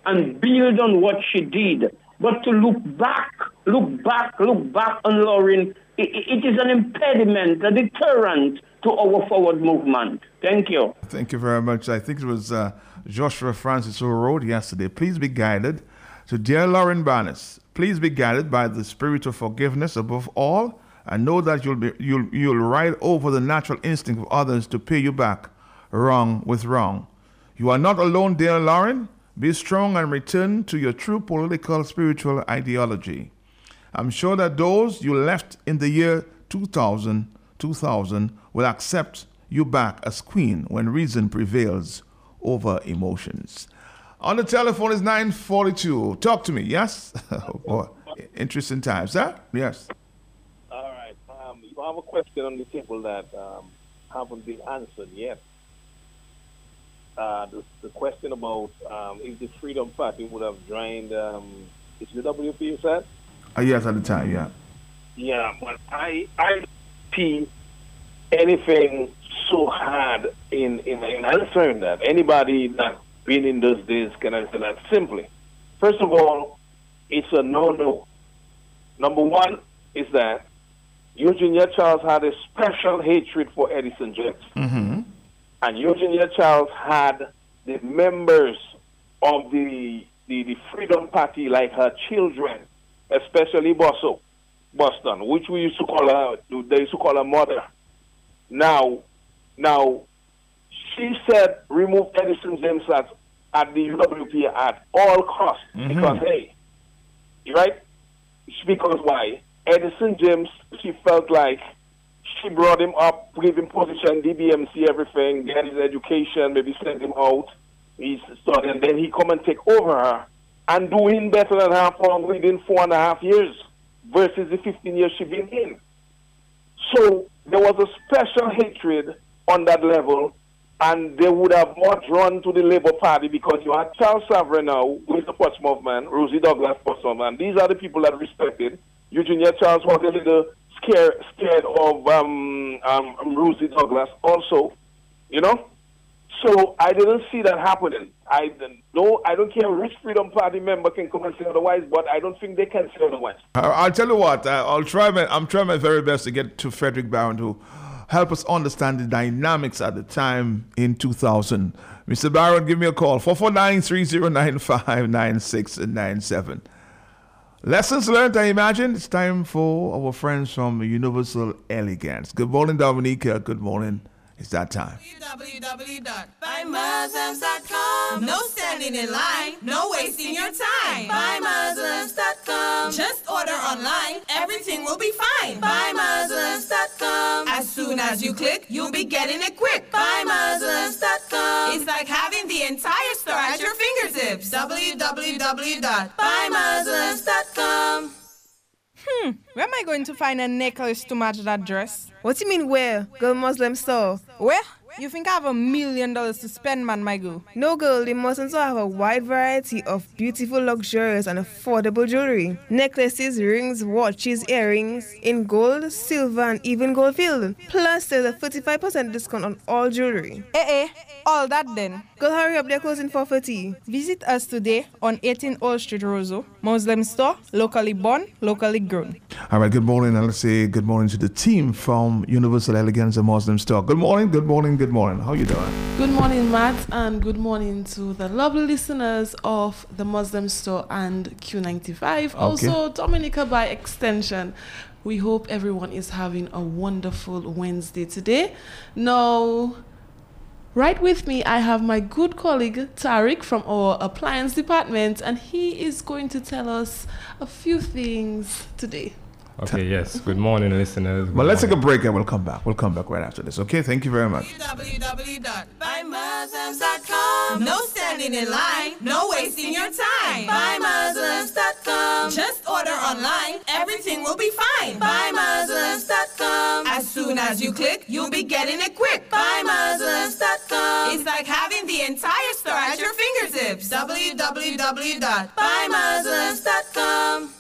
and build on what she did. But to look back, look back, look back on Lauren, i- i- it is an impediment, a deterrent to our forward movement. Thank you. Thank you very much. I think it was uh, Joshua Francis who wrote yesterday. Please be guided to dear Lauren Bannis. Please be guided by the spirit of forgiveness above all, and know that you'll be you'll you'll ride over the natural instinct of others to pay you back wrong with wrong. You are not alone, dear Lauren. Be strong and return to your true political spiritual ideology. I'm sure that those you left in the year 2000, 2000 will accept you back as queen when reason prevails over emotions. On the telephone is 942. Talk to me, yes? oh, boy. Interesting times, huh? Yes. All right. Um, you have a question on the table that um, haven't been answered yet. Uh, the, the question about um, if the Freedom Party would have joined, um, is the WP you said? Uh, yes, at the time, yeah. Yeah, but I I see anything so hard in, in, in answering that. Anybody that been in those days can answer that simply. First of all, it's a no-no. Number one is that Eugenia Charles had a special hatred for Edison James. Mm-hmm. And Eugenia Charles had the members of the, the, the Freedom Party like her children, especially Bosso, Boston, which we used to call her, they used to call her mother. Now, now, she said remove Edison James at, at the UWP at all costs Mhm. because, hey, right? Because why? Edison James, she felt like she brought him up, gave him position, DBMC, everything, get his education, maybe send him out. He's started, and then he come and take over her and doing better than her for within four and a half years versus the 15 years she been in. So there was a special hatred on that level, and they would have much run to the Labour Party because you had Charles Savarin now, who the Portsmouth man, Rosie Douglas Portsmouth man. These are the people that respected. Eugenia Charles was a little scared, scared of um, um, Rosie Douglas also. You know? So I didn't see that happening. I no, I don't care which Freedom Party member can come and say otherwise, but I don't think they can say otherwise. I'll tell you what. I'll try. My, I'm trying my very best to get to Frederick Barron to help us understand the dynamics at the time in 2000. Mr. Barron, give me a call 449-3095-9697. Lessons learned, I imagine. It's time for our friends from Universal Elegance. Good morning, Dominica. Good morning. It's that time. BuyMuslims.com. No standing in line, no wasting your time. BuyMuslims.com. Just order online, everything will be fine. BuyMuslims.com. As soon as you click, you'll be getting it quick. BuyMuslims.com. It's like having the entire store at your fingertips. www.buymuslims.com. Hmm, where am I going to find a necklace to match that dress? What do you mean where? Girl Muslim store. Where? You think I have a million dollars to spend, man, my girl? No girl, the Muslim store have a wide variety of beautiful, luxurious and affordable jewelry. Necklaces, rings, watches, earrings in gold, silver and even gold filled. Plus there's a 35% discount on all jewelry. Eh eh, all that then. Girl, hurry up, they're closing 4.30. Visit us today on 18 Old Street, Roseau. Muslim store, locally born, locally grown. All right, good morning, and let's say good morning to the team from Universal Elegance and Muslim Store. Good morning, good morning, good morning. How you doing? Good morning, Matt, and good morning to the lovely listeners of the Muslim Store and Q95. Also, Dominica by extension. We hope everyone is having a wonderful Wednesday today. Now, right with me, I have my good colleague Tariq from our appliance department, and he is going to tell us a few things today. Okay, yes. Good morning, listeners. But let's take a break and we'll come back. We'll come back right after this. Okay, thank you very much. BuyMuslims.com. No standing in line, no wasting your time. BuyMuslims.com. Just order online, everything will be fine. BuyMuslims.com. As soon as you click, you'll be getting it quick. BuyMuslims.com. It's like having the entire store at your fingertips. www.buymuslims.com.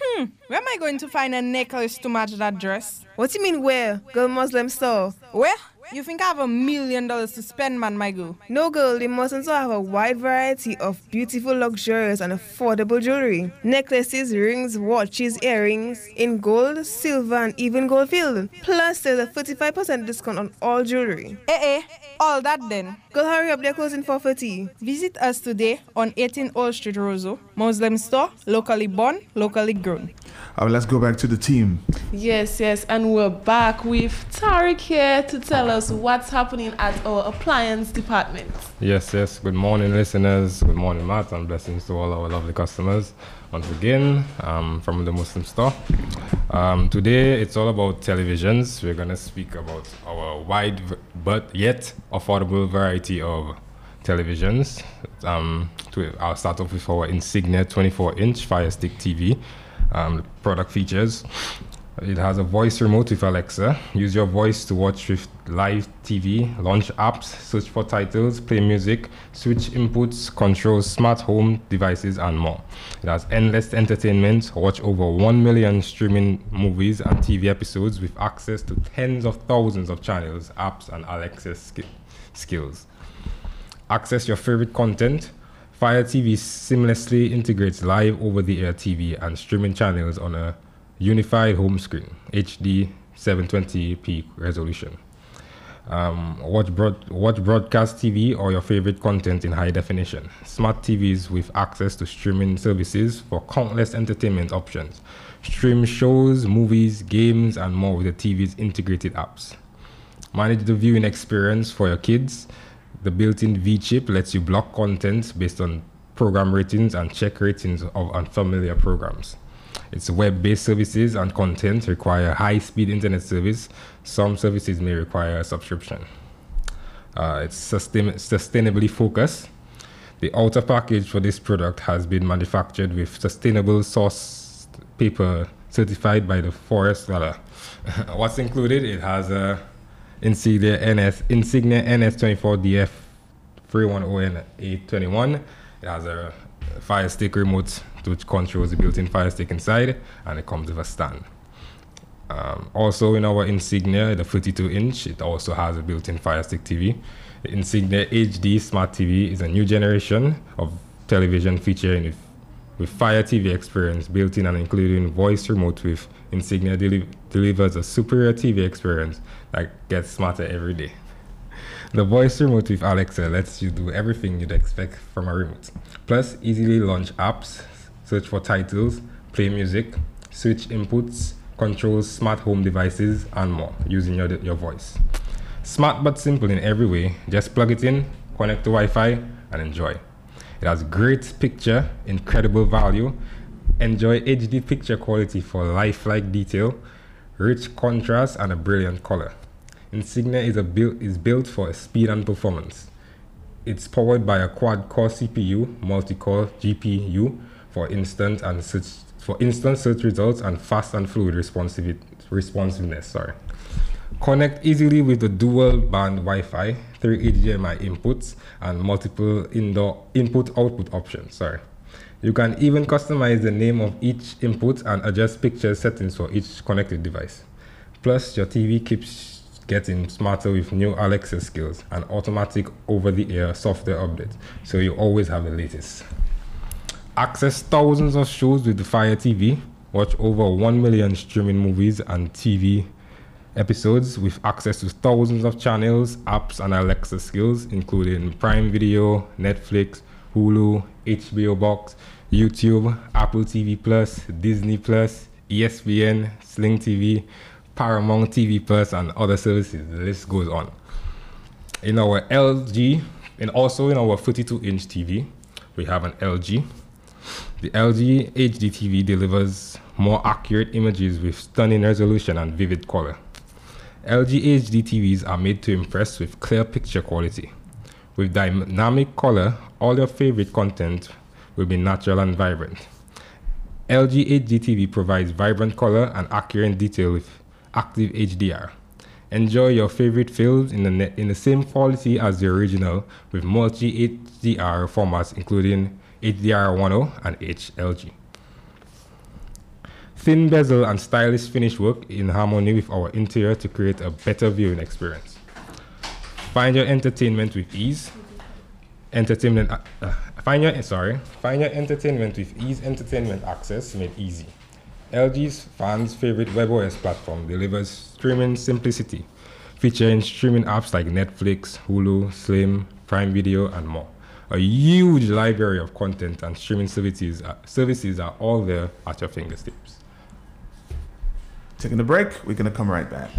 Hmm, where am I going to find a necklace to match that dress? What do you mean where? Girl Muslim store. Where? You think I have a million dollars to spend, man, my girl? No girl, the Muslim store have a wide variety of beautiful, luxurious and affordable jewelry. Necklaces, rings, watches, earrings in gold, silver and even gold filled. Plus there's a 35% discount on all jewelry. Eh eh, all that then. Girl, hurry up, they're closing 4.30. Visit us today on 18 Old Street, Roseau. Muslim store, locally born, locally grown. All right, let's go back to the team. Yes, yes, and we're back with Tariq here to tell us what's happening at our appliance department. Yes, yes. Good morning, listeners. Good morning, Matt, and blessings to all our lovely customers. Once again, um, from the Muslim store. Um, today, it's all about televisions. We're going to speak about our wide but yet affordable variety of televisions. Um, to, I'll start off with our Insignia 24 inch Fire Stick TV. Um, product features it has a voice remote with Alexa. Use your voice to watch with live TV, launch apps, search for titles, play music, switch inputs, control smart home devices, and more. It has endless entertainment. Watch over 1 million streaming movies and TV episodes with access to tens of thousands of channels, apps, and Alexa ski- skills. Access your favorite content. Fire TV seamlessly integrates live over the air TV and streaming channels on a unified home screen, HD 720p resolution. Um, watch, broad, watch broadcast TV or your favorite content in high definition. Smart TVs with access to streaming services for countless entertainment options. Stream shows, movies, games, and more with the TV's integrated apps. Manage the viewing experience for your kids. The built-in V-chip lets you block content based on program ratings and check ratings of unfamiliar programs. Its web-based services and content require high-speed internet service. Some services may require a subscription. Uh, it's sustain- sustainably focused. The outer package for this product has been manufactured with sustainable source paper certified by the Forest. What's included? It has a Insignia NS Insignia NS24DF 310N821. It has a fire stick remote which controls the built-in fire stick inside, and it comes with a stand. Um, also in our Insignia, the 32 inch, it also has a built-in Fire Stick TV. The Insignia HD Smart TV is a new generation of television featuring with, with Fire TV experience built in and including voice remote with Insignia deli- delivers a superior TV experience that gets smarter every day. The voice remote with Alexa lets you do everything you'd expect from a remote. Plus, easily launch apps, search for titles, play music, switch inputs, control smart home devices, and more using your, your voice. Smart but simple in every way. Just plug it in, connect to Wi Fi, and enjoy. It has great picture, incredible value. Enjoy HD picture quality for lifelike detail, rich contrast, and a brilliant color. Insignia is, a built, is built for speed and performance. It's powered by a quad-core CPU, multi-core GPU for instant and search, for instant search results and fast and fluid responsiveness. Sorry. Connect easily with the dual band Wi-Fi, three HDMI inputs, and multiple indoor input-output options. Sorry. You can even customize the name of each input and adjust picture settings for each connected device. Plus, your TV keeps getting smarter with new Alexa skills and automatic over-the-air software updates, so you always have the latest. Access thousands of shows with Fire TV. Watch over 1 million streaming movies and TV episodes with access to thousands of channels, apps, and Alexa skills, including Prime Video, Netflix, Hulu, HBO Max, YouTube, Apple TV Plus, Disney Plus, ESPN, Sling TV, Paramount TV Plus, and other services. The list goes on. In our LG, and also in our 42 inch TV, we have an LG. The LG HD TV delivers more accurate images with stunning resolution and vivid color. LG HD TVs are made to impress with clear picture quality. With dynamic color, all your favorite content will be natural and vibrant. LG HD TV provides vibrant color and accurate detail with active HDR. Enjoy your favorite films in the, in the same quality as the original with multi HDR formats including HDR10 and HLG. Thin bezel and stylish finish work in harmony with our interior to create a better viewing experience. Find your entertainment with ease. Entertainment. Uh, uh, find your sorry. Find your entertainment with ease. Entertainment access made easy. LG's fans' favorite WebOS platform delivers streaming simplicity, featuring streaming apps like Netflix, Hulu, Sling, Prime Video, and more. A huge library of content and streaming services, uh, services are all there at your fingertips. Taking a break, we're going to come right back.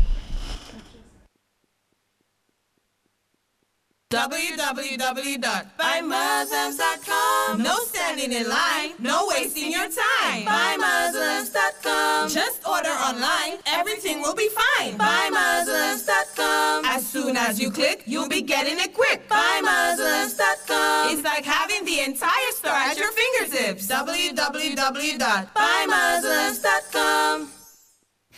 www.buymuslims.com. No standing in line, no wasting your time. Buymuslims.com. Just order online, everything will be fine. Buymuslims.com. As soon as you click, you'll be getting it quick. Buymuslims.com. It's like having the entire store at your fingertips. www.buymuslims.com.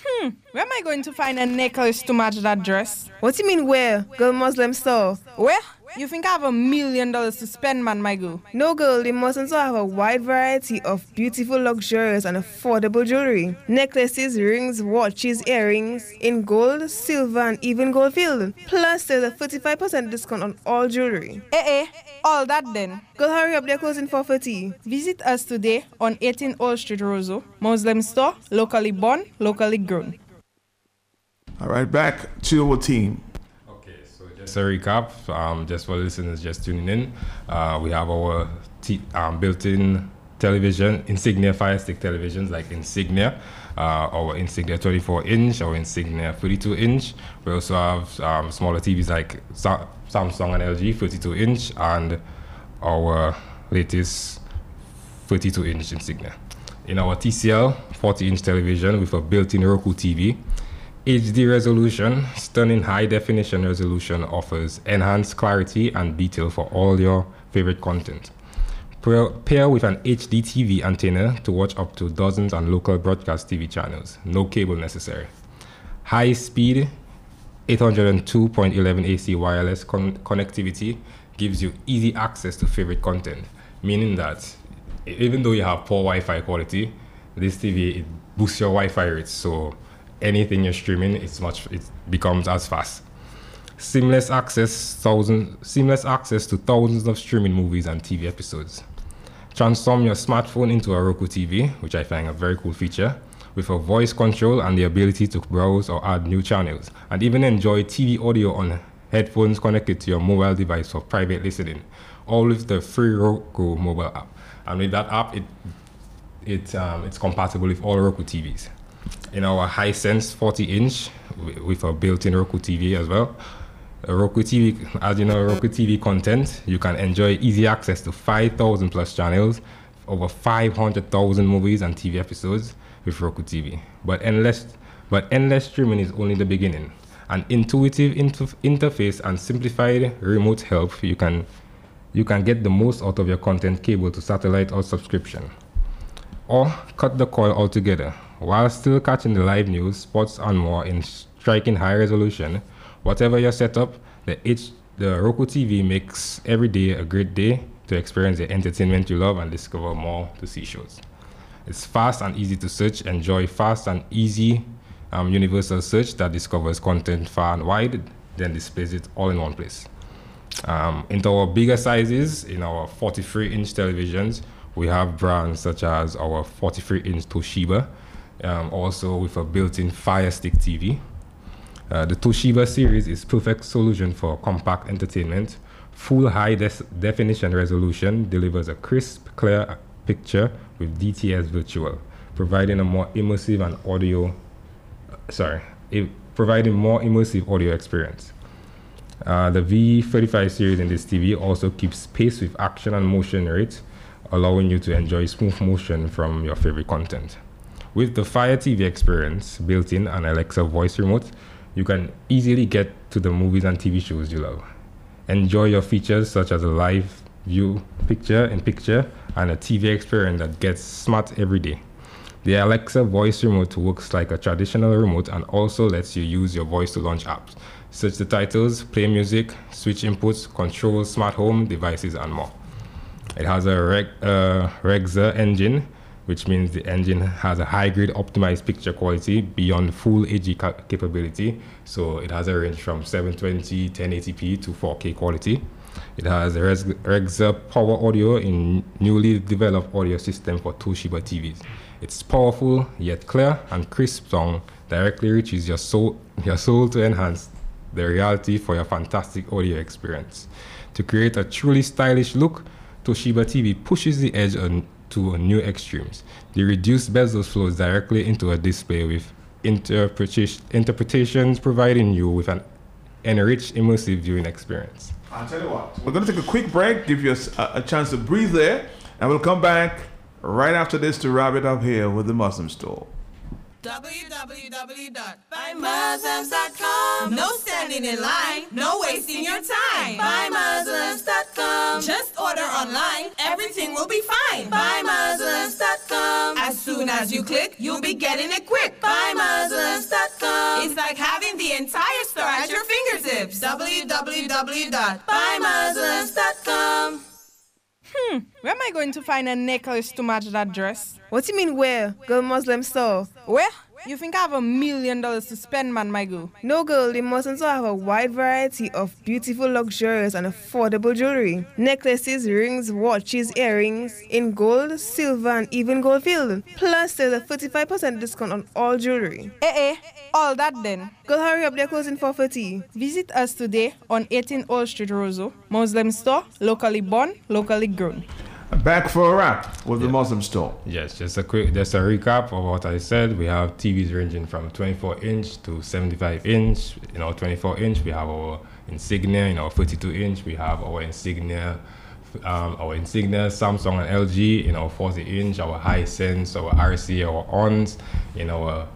Hmm, where am I going to find a necklace to match that dress? What do you mean where? Girl Muslim store. Where? You think I have a million dollars to spend, man, my girl? No girl, the Muslims have a wide variety of beautiful, luxurious, and affordable jewelry. Necklaces, rings, watches, earrings in gold, silver, and even gold filled. Plus, there's a 35% discount on all jewelry. Eh eh, all that then. Girl, hurry up, they're closing for 4.30. Visit us today on 18 Old Street, Roseau. Muslim store, locally born, locally grown. All right, back to our team. Just a um, just for listeners just tuning in, uh, we have our t- um, built-in television, Insignia Fire Stick televisions like Insignia, uh, our Insignia 24-inch, our Insignia 32-inch. We also have um, smaller TVs like Sa- Samsung and LG 32-inch, and our latest 32-inch Insignia. In our TCL 40-inch television with a built-in Roku TV, HD resolution, stunning high definition resolution offers enhanced clarity and detail for all your favorite content. Pair with an HD TV antenna to watch up to dozens and local broadcast TV channels. No cable necessary. High speed 802.11 AC wireless con- connectivity gives you easy access to favorite content, meaning that even though you have poor Wi-Fi quality, this TV it boosts your Wi-Fi rates. So anything you're streaming, it's much it becomes as fast. Seamless access, thousand, seamless access to thousands of streaming movies and TV episodes. Transform your smartphone into a Roku TV, which I find a very cool feature, with a voice control and the ability to browse or add new channels, and even enjoy TV audio on headphones connected to your mobile device for private listening, all with the free Roku mobile app. And with that app, it it um, it's compatible with all Roku TVs. In our Hisense 40 inch with a built-in Roku TV as well. Roku TV, as you know, Roku TV content, you can enjoy easy access to 5,000 plus channels, over 500,000 movies and TV episodes with Roku TV. But endless, but endless streaming is only the beginning. An intuitive inter- interface and simplified remote help, you can you can get the most out of your content cable to satellite or subscription or cut the coil altogether. While still catching the live news, sports, and more in striking high resolution, whatever your setup, the H, the Roku TV makes every day a great day to experience the entertainment you love and discover more to see shows. It's fast and easy to search. Enjoy fast and easy um, universal search that discovers content far and wide, then displays it all in one place. Um, into our bigger sizes, in our 43 inch televisions, we have brands such as our 43 inch Toshiba, um, also with a built in Fire Stick TV. Uh, the Toshiba series is perfect solution for compact entertainment. Full high definition resolution delivers a crisp, clear picture with DTS Virtual, providing a more immersive and audio, sorry, i- providing more immersive audio experience. Uh, the V35 series in this TV also keeps pace with action and motion rate, allowing you to enjoy smooth motion from your favorite content. With the Fire TV experience built in and Alexa voice remote, you can easily get to the movies and TV shows you love. Enjoy your features such as a live view picture in picture and a TV experience that gets smart every day. The Alexa voice remote works like a traditional remote and also lets you use your voice to launch apps. Search the titles, play music, switch inputs, control smart home devices, and more. It has a Reg, uh, Regza engine, which means the engine has a high grade optimized picture quality beyond full HD ca- capability. So it has a range from 720, 1080p to 4K quality. It has a Res- Regza Power Audio in newly developed audio system for Toshiba TVs. Its powerful yet clear and crisp sound directly reaches your soul, your soul to enhance the reality for your fantastic audio experience. To create a truly stylish look, Toshiba TV pushes the edge on to new extremes. The reduced bezel flows directly into a display with interpretation, interpretations providing you with an enriched immersive viewing experience. I'll tell you what. We're going to take a quick break, give you a chance to breathe there, and we'll come back right after this to wrap it up here with the Muslim store. BuyMuslims.com. No standing in line, no wasting your time. BuyMuslims.com. Just order online, everything will be fine. BuyMuslims.com. As soon as you click, you'll be getting it quick. BuyMuslims.com. It's like having the entire store at your fingertips. www.buymuslims.com. Hmm, where am I going to find a necklace to match that dress? What do you mean where? Girl Muslim store. Where? You think I have a million dollars to spend, man, my girl? No girl, the Muslims have a wide variety of beautiful, luxurious, and affordable jewelry. Necklaces, rings, watches, earrings in gold, silver, and even gold filled. Plus, there's a 35% discount on all jewelry. Eh eh, all that then. Girl, hurry up, they're closing for 4.30. Visit us today on 18 Old Street, Roseau. Muslim store, locally born, locally grown. Back for a wrap with the Muslim store. Yes, just a quick, just a recap of what I said. We have TVs ranging from 24 inch to 75 inch. You know, 24 inch, we have our Insignia. You know, 32 inch, we have our Insignia, um, our Insignia, Samsung and LG. You know, 40 inch, our Hisense, our RC, our ONS. You know, our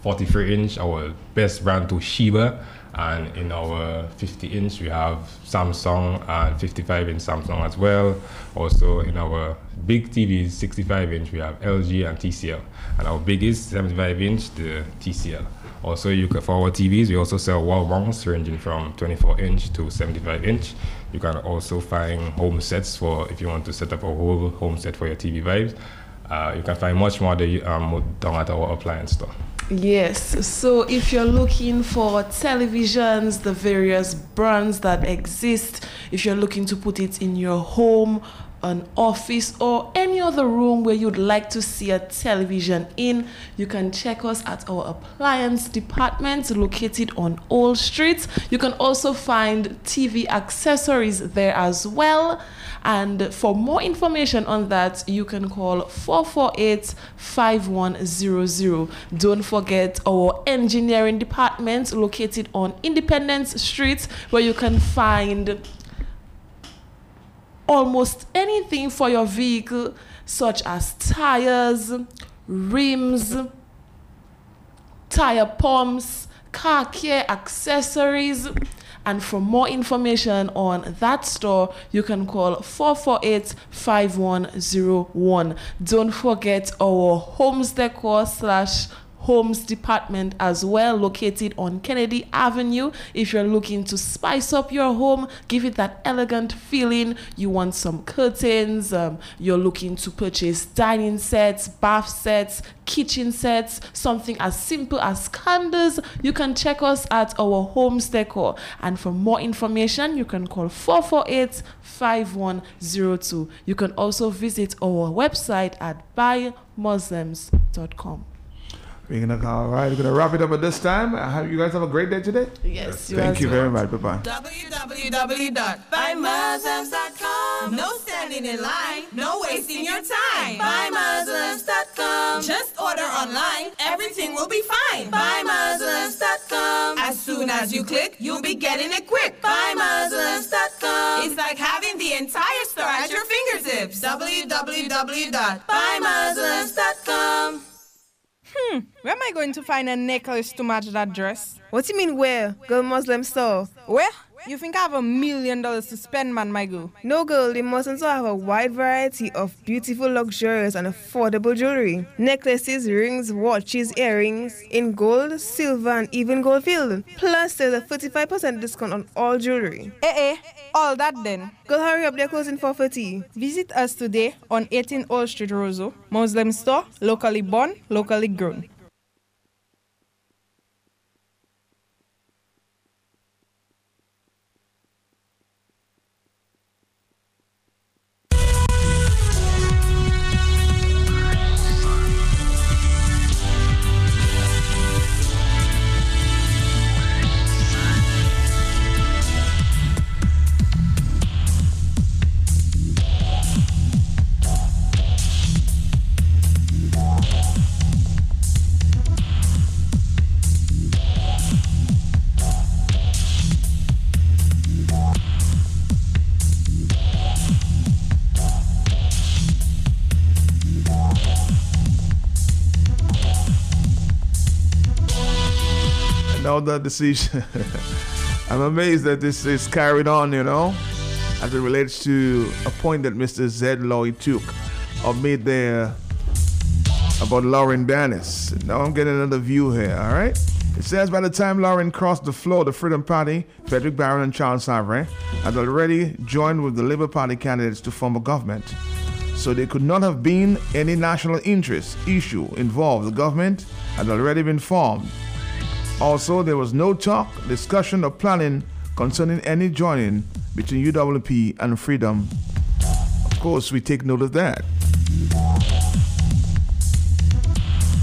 43 inch, our best brand Toshiba. And in our 50 inch, we have Samsung and 55 inch Samsung as well. Also, in our big TVs, 65 inch, we have LG and TCL. And our biggest 75 inch, the TCL. Also, you can, for our TVs, we also sell wall mounts ranging from 24 inch to 75 inch. You can also find home sets for if you want to set up a whole home set for your TV vibes. Uh, you can find much more the, um, down at our appliance store. Yes, so if you're looking for televisions, the various brands that exist, if you're looking to put it in your home, an office, or any other room where you'd like to see a television in, you can check us at our appliance department located on Old Street. You can also find TV accessories there as well. And for more information on that, you can call 448 5100. Don't forget our engineering department located on Independence Street, where you can find almost anything for your vehicle, such as tires, rims, tire pumps, car care accessories. And for more information on that store, you can call 448 5101. Don't forget our homes decor slash homes department as well located on kennedy avenue. If you're looking to spice up your home give it that elegant feeling. You want some curtains um, you're looking to purchase dining sets bath sets kitchen sets something as simple as candles. You can check us at our homes decor. And for more information you can call 448 5102 you can also visit our website at buymuslims.com We're gonna all right. We're gonna wrap it up at this time. I hope you guys have a great day today. Yes, you Thank you very much. Bye bye. www.buymuslims.com. No standing in line, no wasting your time. Buymuslims.com. Just order online, everything will be fine. Buymuslims.com. As soon as you click, you'll be getting it quick. Buymuslims.com. It's like having the entire store at your fingertips. www.buymuslims.com. Hmm, where am I going to find a necklace to match that dress? What do you mean where? Girl Muslim store. Where? You think I have a million dollars to spend, man, my girl? No girl, the Muslims store have a wide variety of beautiful, luxurious, and affordable jewelry. Necklaces, rings, watches, earrings in gold, silver, and even gold filled. Plus, there's a 35% discount on all jewelry. Eh eh, all that then. Girl, hurry up, they're closing for 40. Visit us today on 18 Old Street, Roseau. Muslim store, locally born, locally grown. Now the decision. I'm amazed that this is carried on, you know, as it relates to a point that Mr. Zed Lloyd took or made there about Lauren Bannis. Now I'm getting another view here, all right? It says by the time Lauren crossed the floor, the Freedom Party, Frederick Baron and Charles Savarin had already joined with the Labour Party candidates to form a government. So there could not have been any national interest issue involved. The government had already been formed. Also, there was no talk, discussion, or planning concerning any joining between UWP and Freedom. Of course, we take note of that.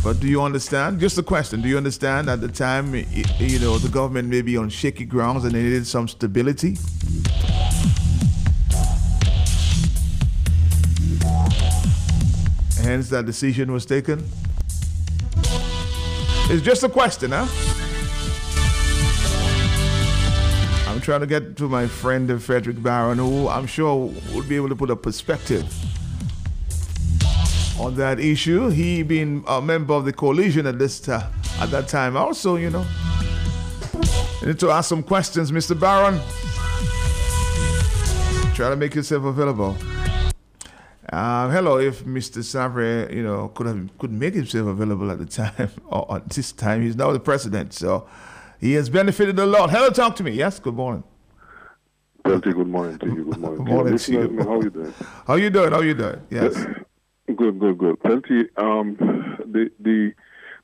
But do you understand? Just a question. Do you understand at the time, you know, the government may be on shaky grounds and they needed some stability? Hence, that decision was taken. It's just a question, huh? I'm trying to get to my friend uh, Frederick Baron, who I'm sure would be able to put a perspective on that issue. He being a member of the coalition at this at that time. Also, you know, you need to ask some questions, Mr. Baron. Try to make yourself available. Um, hello, if Mr. Savarin, you know, could have could make himself available at the time or at this time, he's now the president, so he has benefited a lot. Hello, talk to me. Yes, good morning. Pelty, good morning to you. Good morning. Good to you. morning to you. me, How you doing? How you doing? How you doing? Yes. Good, good, good. Pelty, um, the the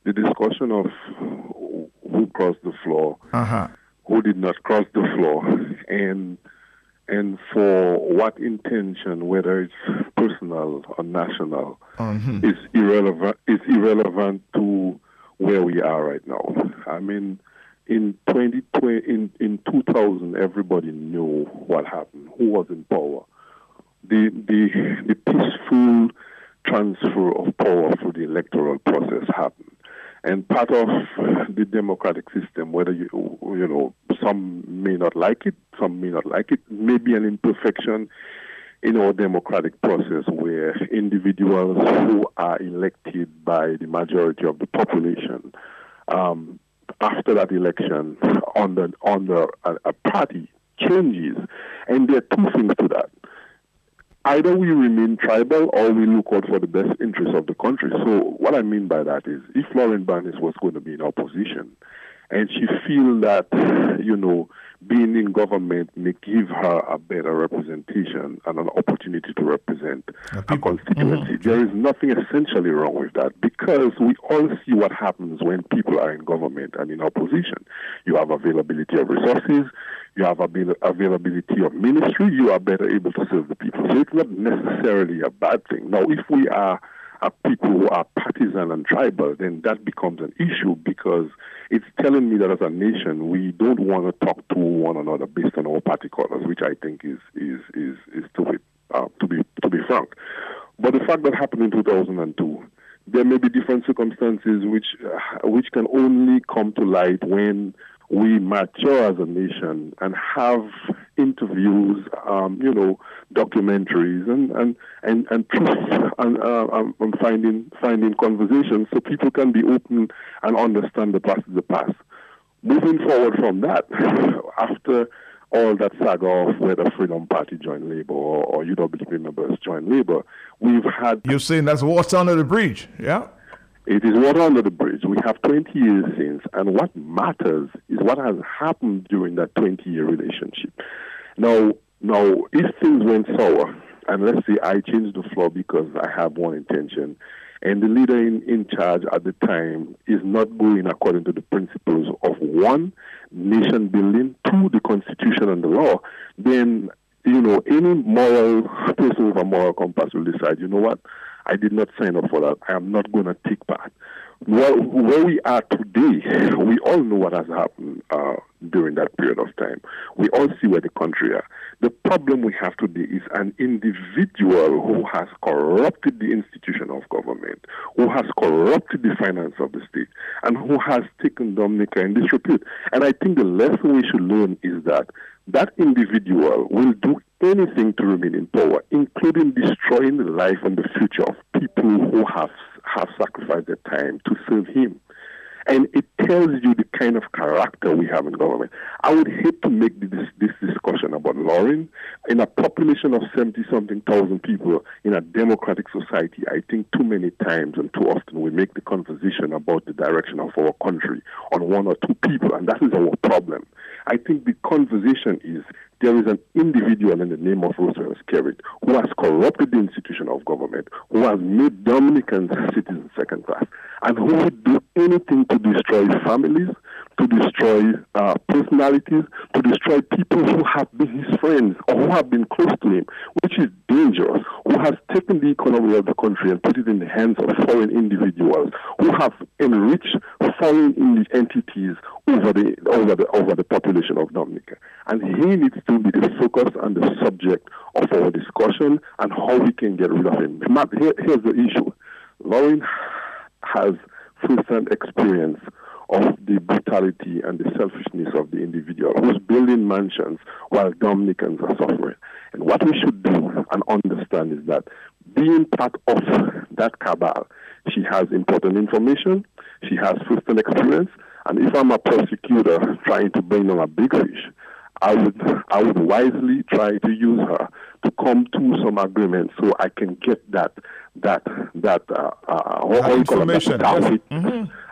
the discussion of who crossed the floor, Uh-huh. who did not cross the floor, and and for what intention, whether it's personal or national, Mhm. is irrelevant. Is irrelevant to where we are right now. I mean, in 2020, in in 2000, everybody knew what happened. Who was in power? The the the peaceful transfer of power through the electoral process happened. And part of the democratic system, whether you you know some may not like it, some may not like it, may be an imperfection in our democratic process where individuals who are elected by the majority of the population um, after that election under under a, a party changes, and there are two things to that. Either we remain tribal or we look out for the best interests of the country. So what I mean by that is, if Lauren Bannis was going to be in opposition, and she feel that you know being in government may give her a better representation and an opportunity to represent a constituency. Mm-hmm. There is nothing essentially wrong with that because we all see what happens when people are in government and in opposition. You have availability of resources, you have avail- availability of ministry, you are better able to serve the people. So it's not necessarily a bad thing. Now, if we are people who are partisan and tribal, then that becomes an issue because it's telling me that as a nation we don't want to talk to one another based on our party colors, which I think is is is is stupid. Uh, to be to be frank, but the fact that happened in 2002, there may be different circumstances which uh, which can only come to light when we mature as a nation and have interviews, um, you know, documentaries and and and and truth and, uh, um, and finding finding conversations so people can be open and understand the past is the past. Moving forward from that, after all that saga of whether Freedom Party joined Labour or, or UWP members joined Labour, we've had You're saying that's water under the bridge, yeah? it is water under the bridge. We have 20 years since, and what matters is what has happened during that 20 year relationship. Now, now, if things went sour, and let's say I change the floor because I have one intention, and the leader in, in charge at the time is not going according to the principles of one, nation building, two, the constitution and the law, then, you know, any moral person with a moral compass will decide, you know what, I did not sign up for that. I am not going to take part. Well, where we are today, we all know what has happened uh, during that period of time. We all see where the country are. The problem we have today is an individual who has corrupted the institution of government, who has corrupted the finance of the state, and who has taken Dominica in disrepute. And I think the lesson we should learn is that that individual will do anything to remain in power, including destroying the life and the future of people who have have sacrificed their time to serve him. And it tells you the kind of character we have in government. I would hate to make this, this discussion about Lauren. In a population of 70 something thousand people in a democratic society, I think too many times and too often we make the conversation about the direction of our country on one or two people, and that is our problem. I think the conversation is there is an individual in the name of Roosevelt Skerrit who has corrupted the institution of government, who has made Dominicans citizens second class, and who would do anything to destroy families, to destroy uh, personalities, to destroy people who have been his friends or who have been close to him, which is dangerous, who has taken the economy of the country and put it in the hands of foreign individuals, who have enriched foreign entities over the, over, the, over the population of Dominica. And he needs to be the focus and the subject of our discussion and how we can get rid of him. Here, here's the issue. Lauren has first-hand experience of the brutality and the selfishness of the individual who's building mansions while Dominicans are suffering. And what we should do and understand is that being part of that cabal, she has important information, she has first-hand experience, and if I'm a prosecutor trying to bring on a big fish, I would I would wisely try to use her to come to some agreement so I can get that that that uh, uh, how- how it, that information, star yes.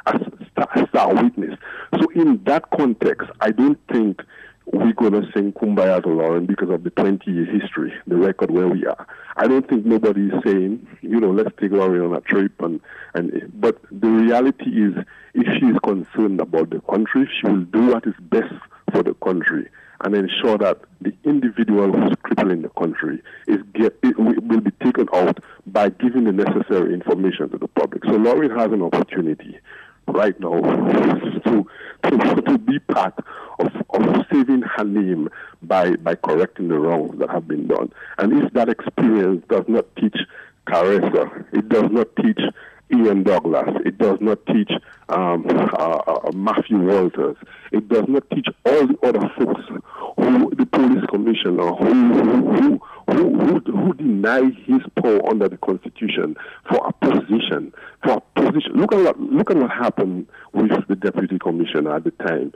a star, witness. So in that context, I don't think we're going to sing Kumbaya to Lauren because of the 20 year history, the record where we are. I don't think nobody is saying, you know, let's take Lauren on a trip. And, and But the reality is, if she is concerned about the country, she will do what is best for the country and ensure that the individual who's crippling the country is get, will be taken out by giving the necessary information to the public. So Lauren has an opportunity right now to to, to be part of, of saving her name by by correcting the wrongs that have been done. And if that experience does not teach Caressa, it does not teach Ian Douglas. It does not teach um, uh, uh, Matthew Walters. It does not teach all the other folks who the police commissioner who who, who, who, who his power under the constitution for a position for a position. Look at what look at what happened with the deputy commissioner at the time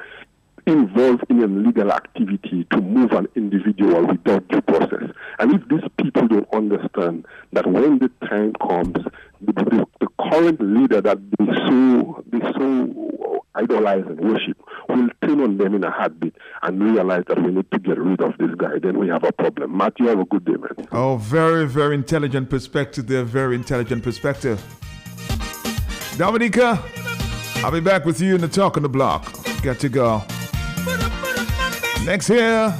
involved in illegal activity to move an individual without due process. And if these people don't understand that when the time comes, the, the, the current leader that they so they so idolize and worship will turn on them in a heartbeat and realize that we need to get rid of this guy. Then we have a problem. Matt, you have a good day, man. Oh, very, very intelligent perspective there. Very intelligent perspective. Dominica, I'll be back with you in the talk on the block. Got to go. Next here,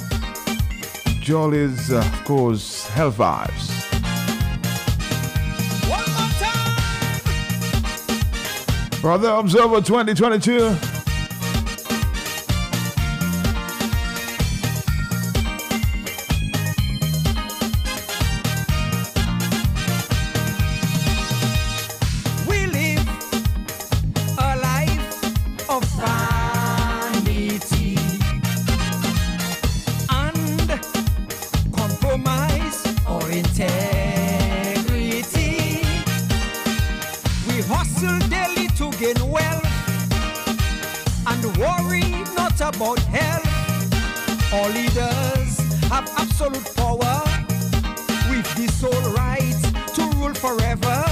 Jolly's, uh, of course, Hell Vibes. Brother Observer 2022. About health. All leaders have absolute power with the sole right to rule forever.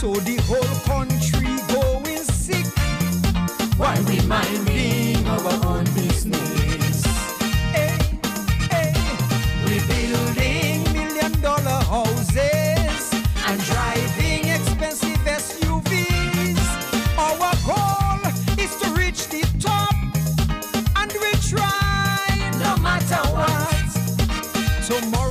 So the whole country going sick while we minding our Moral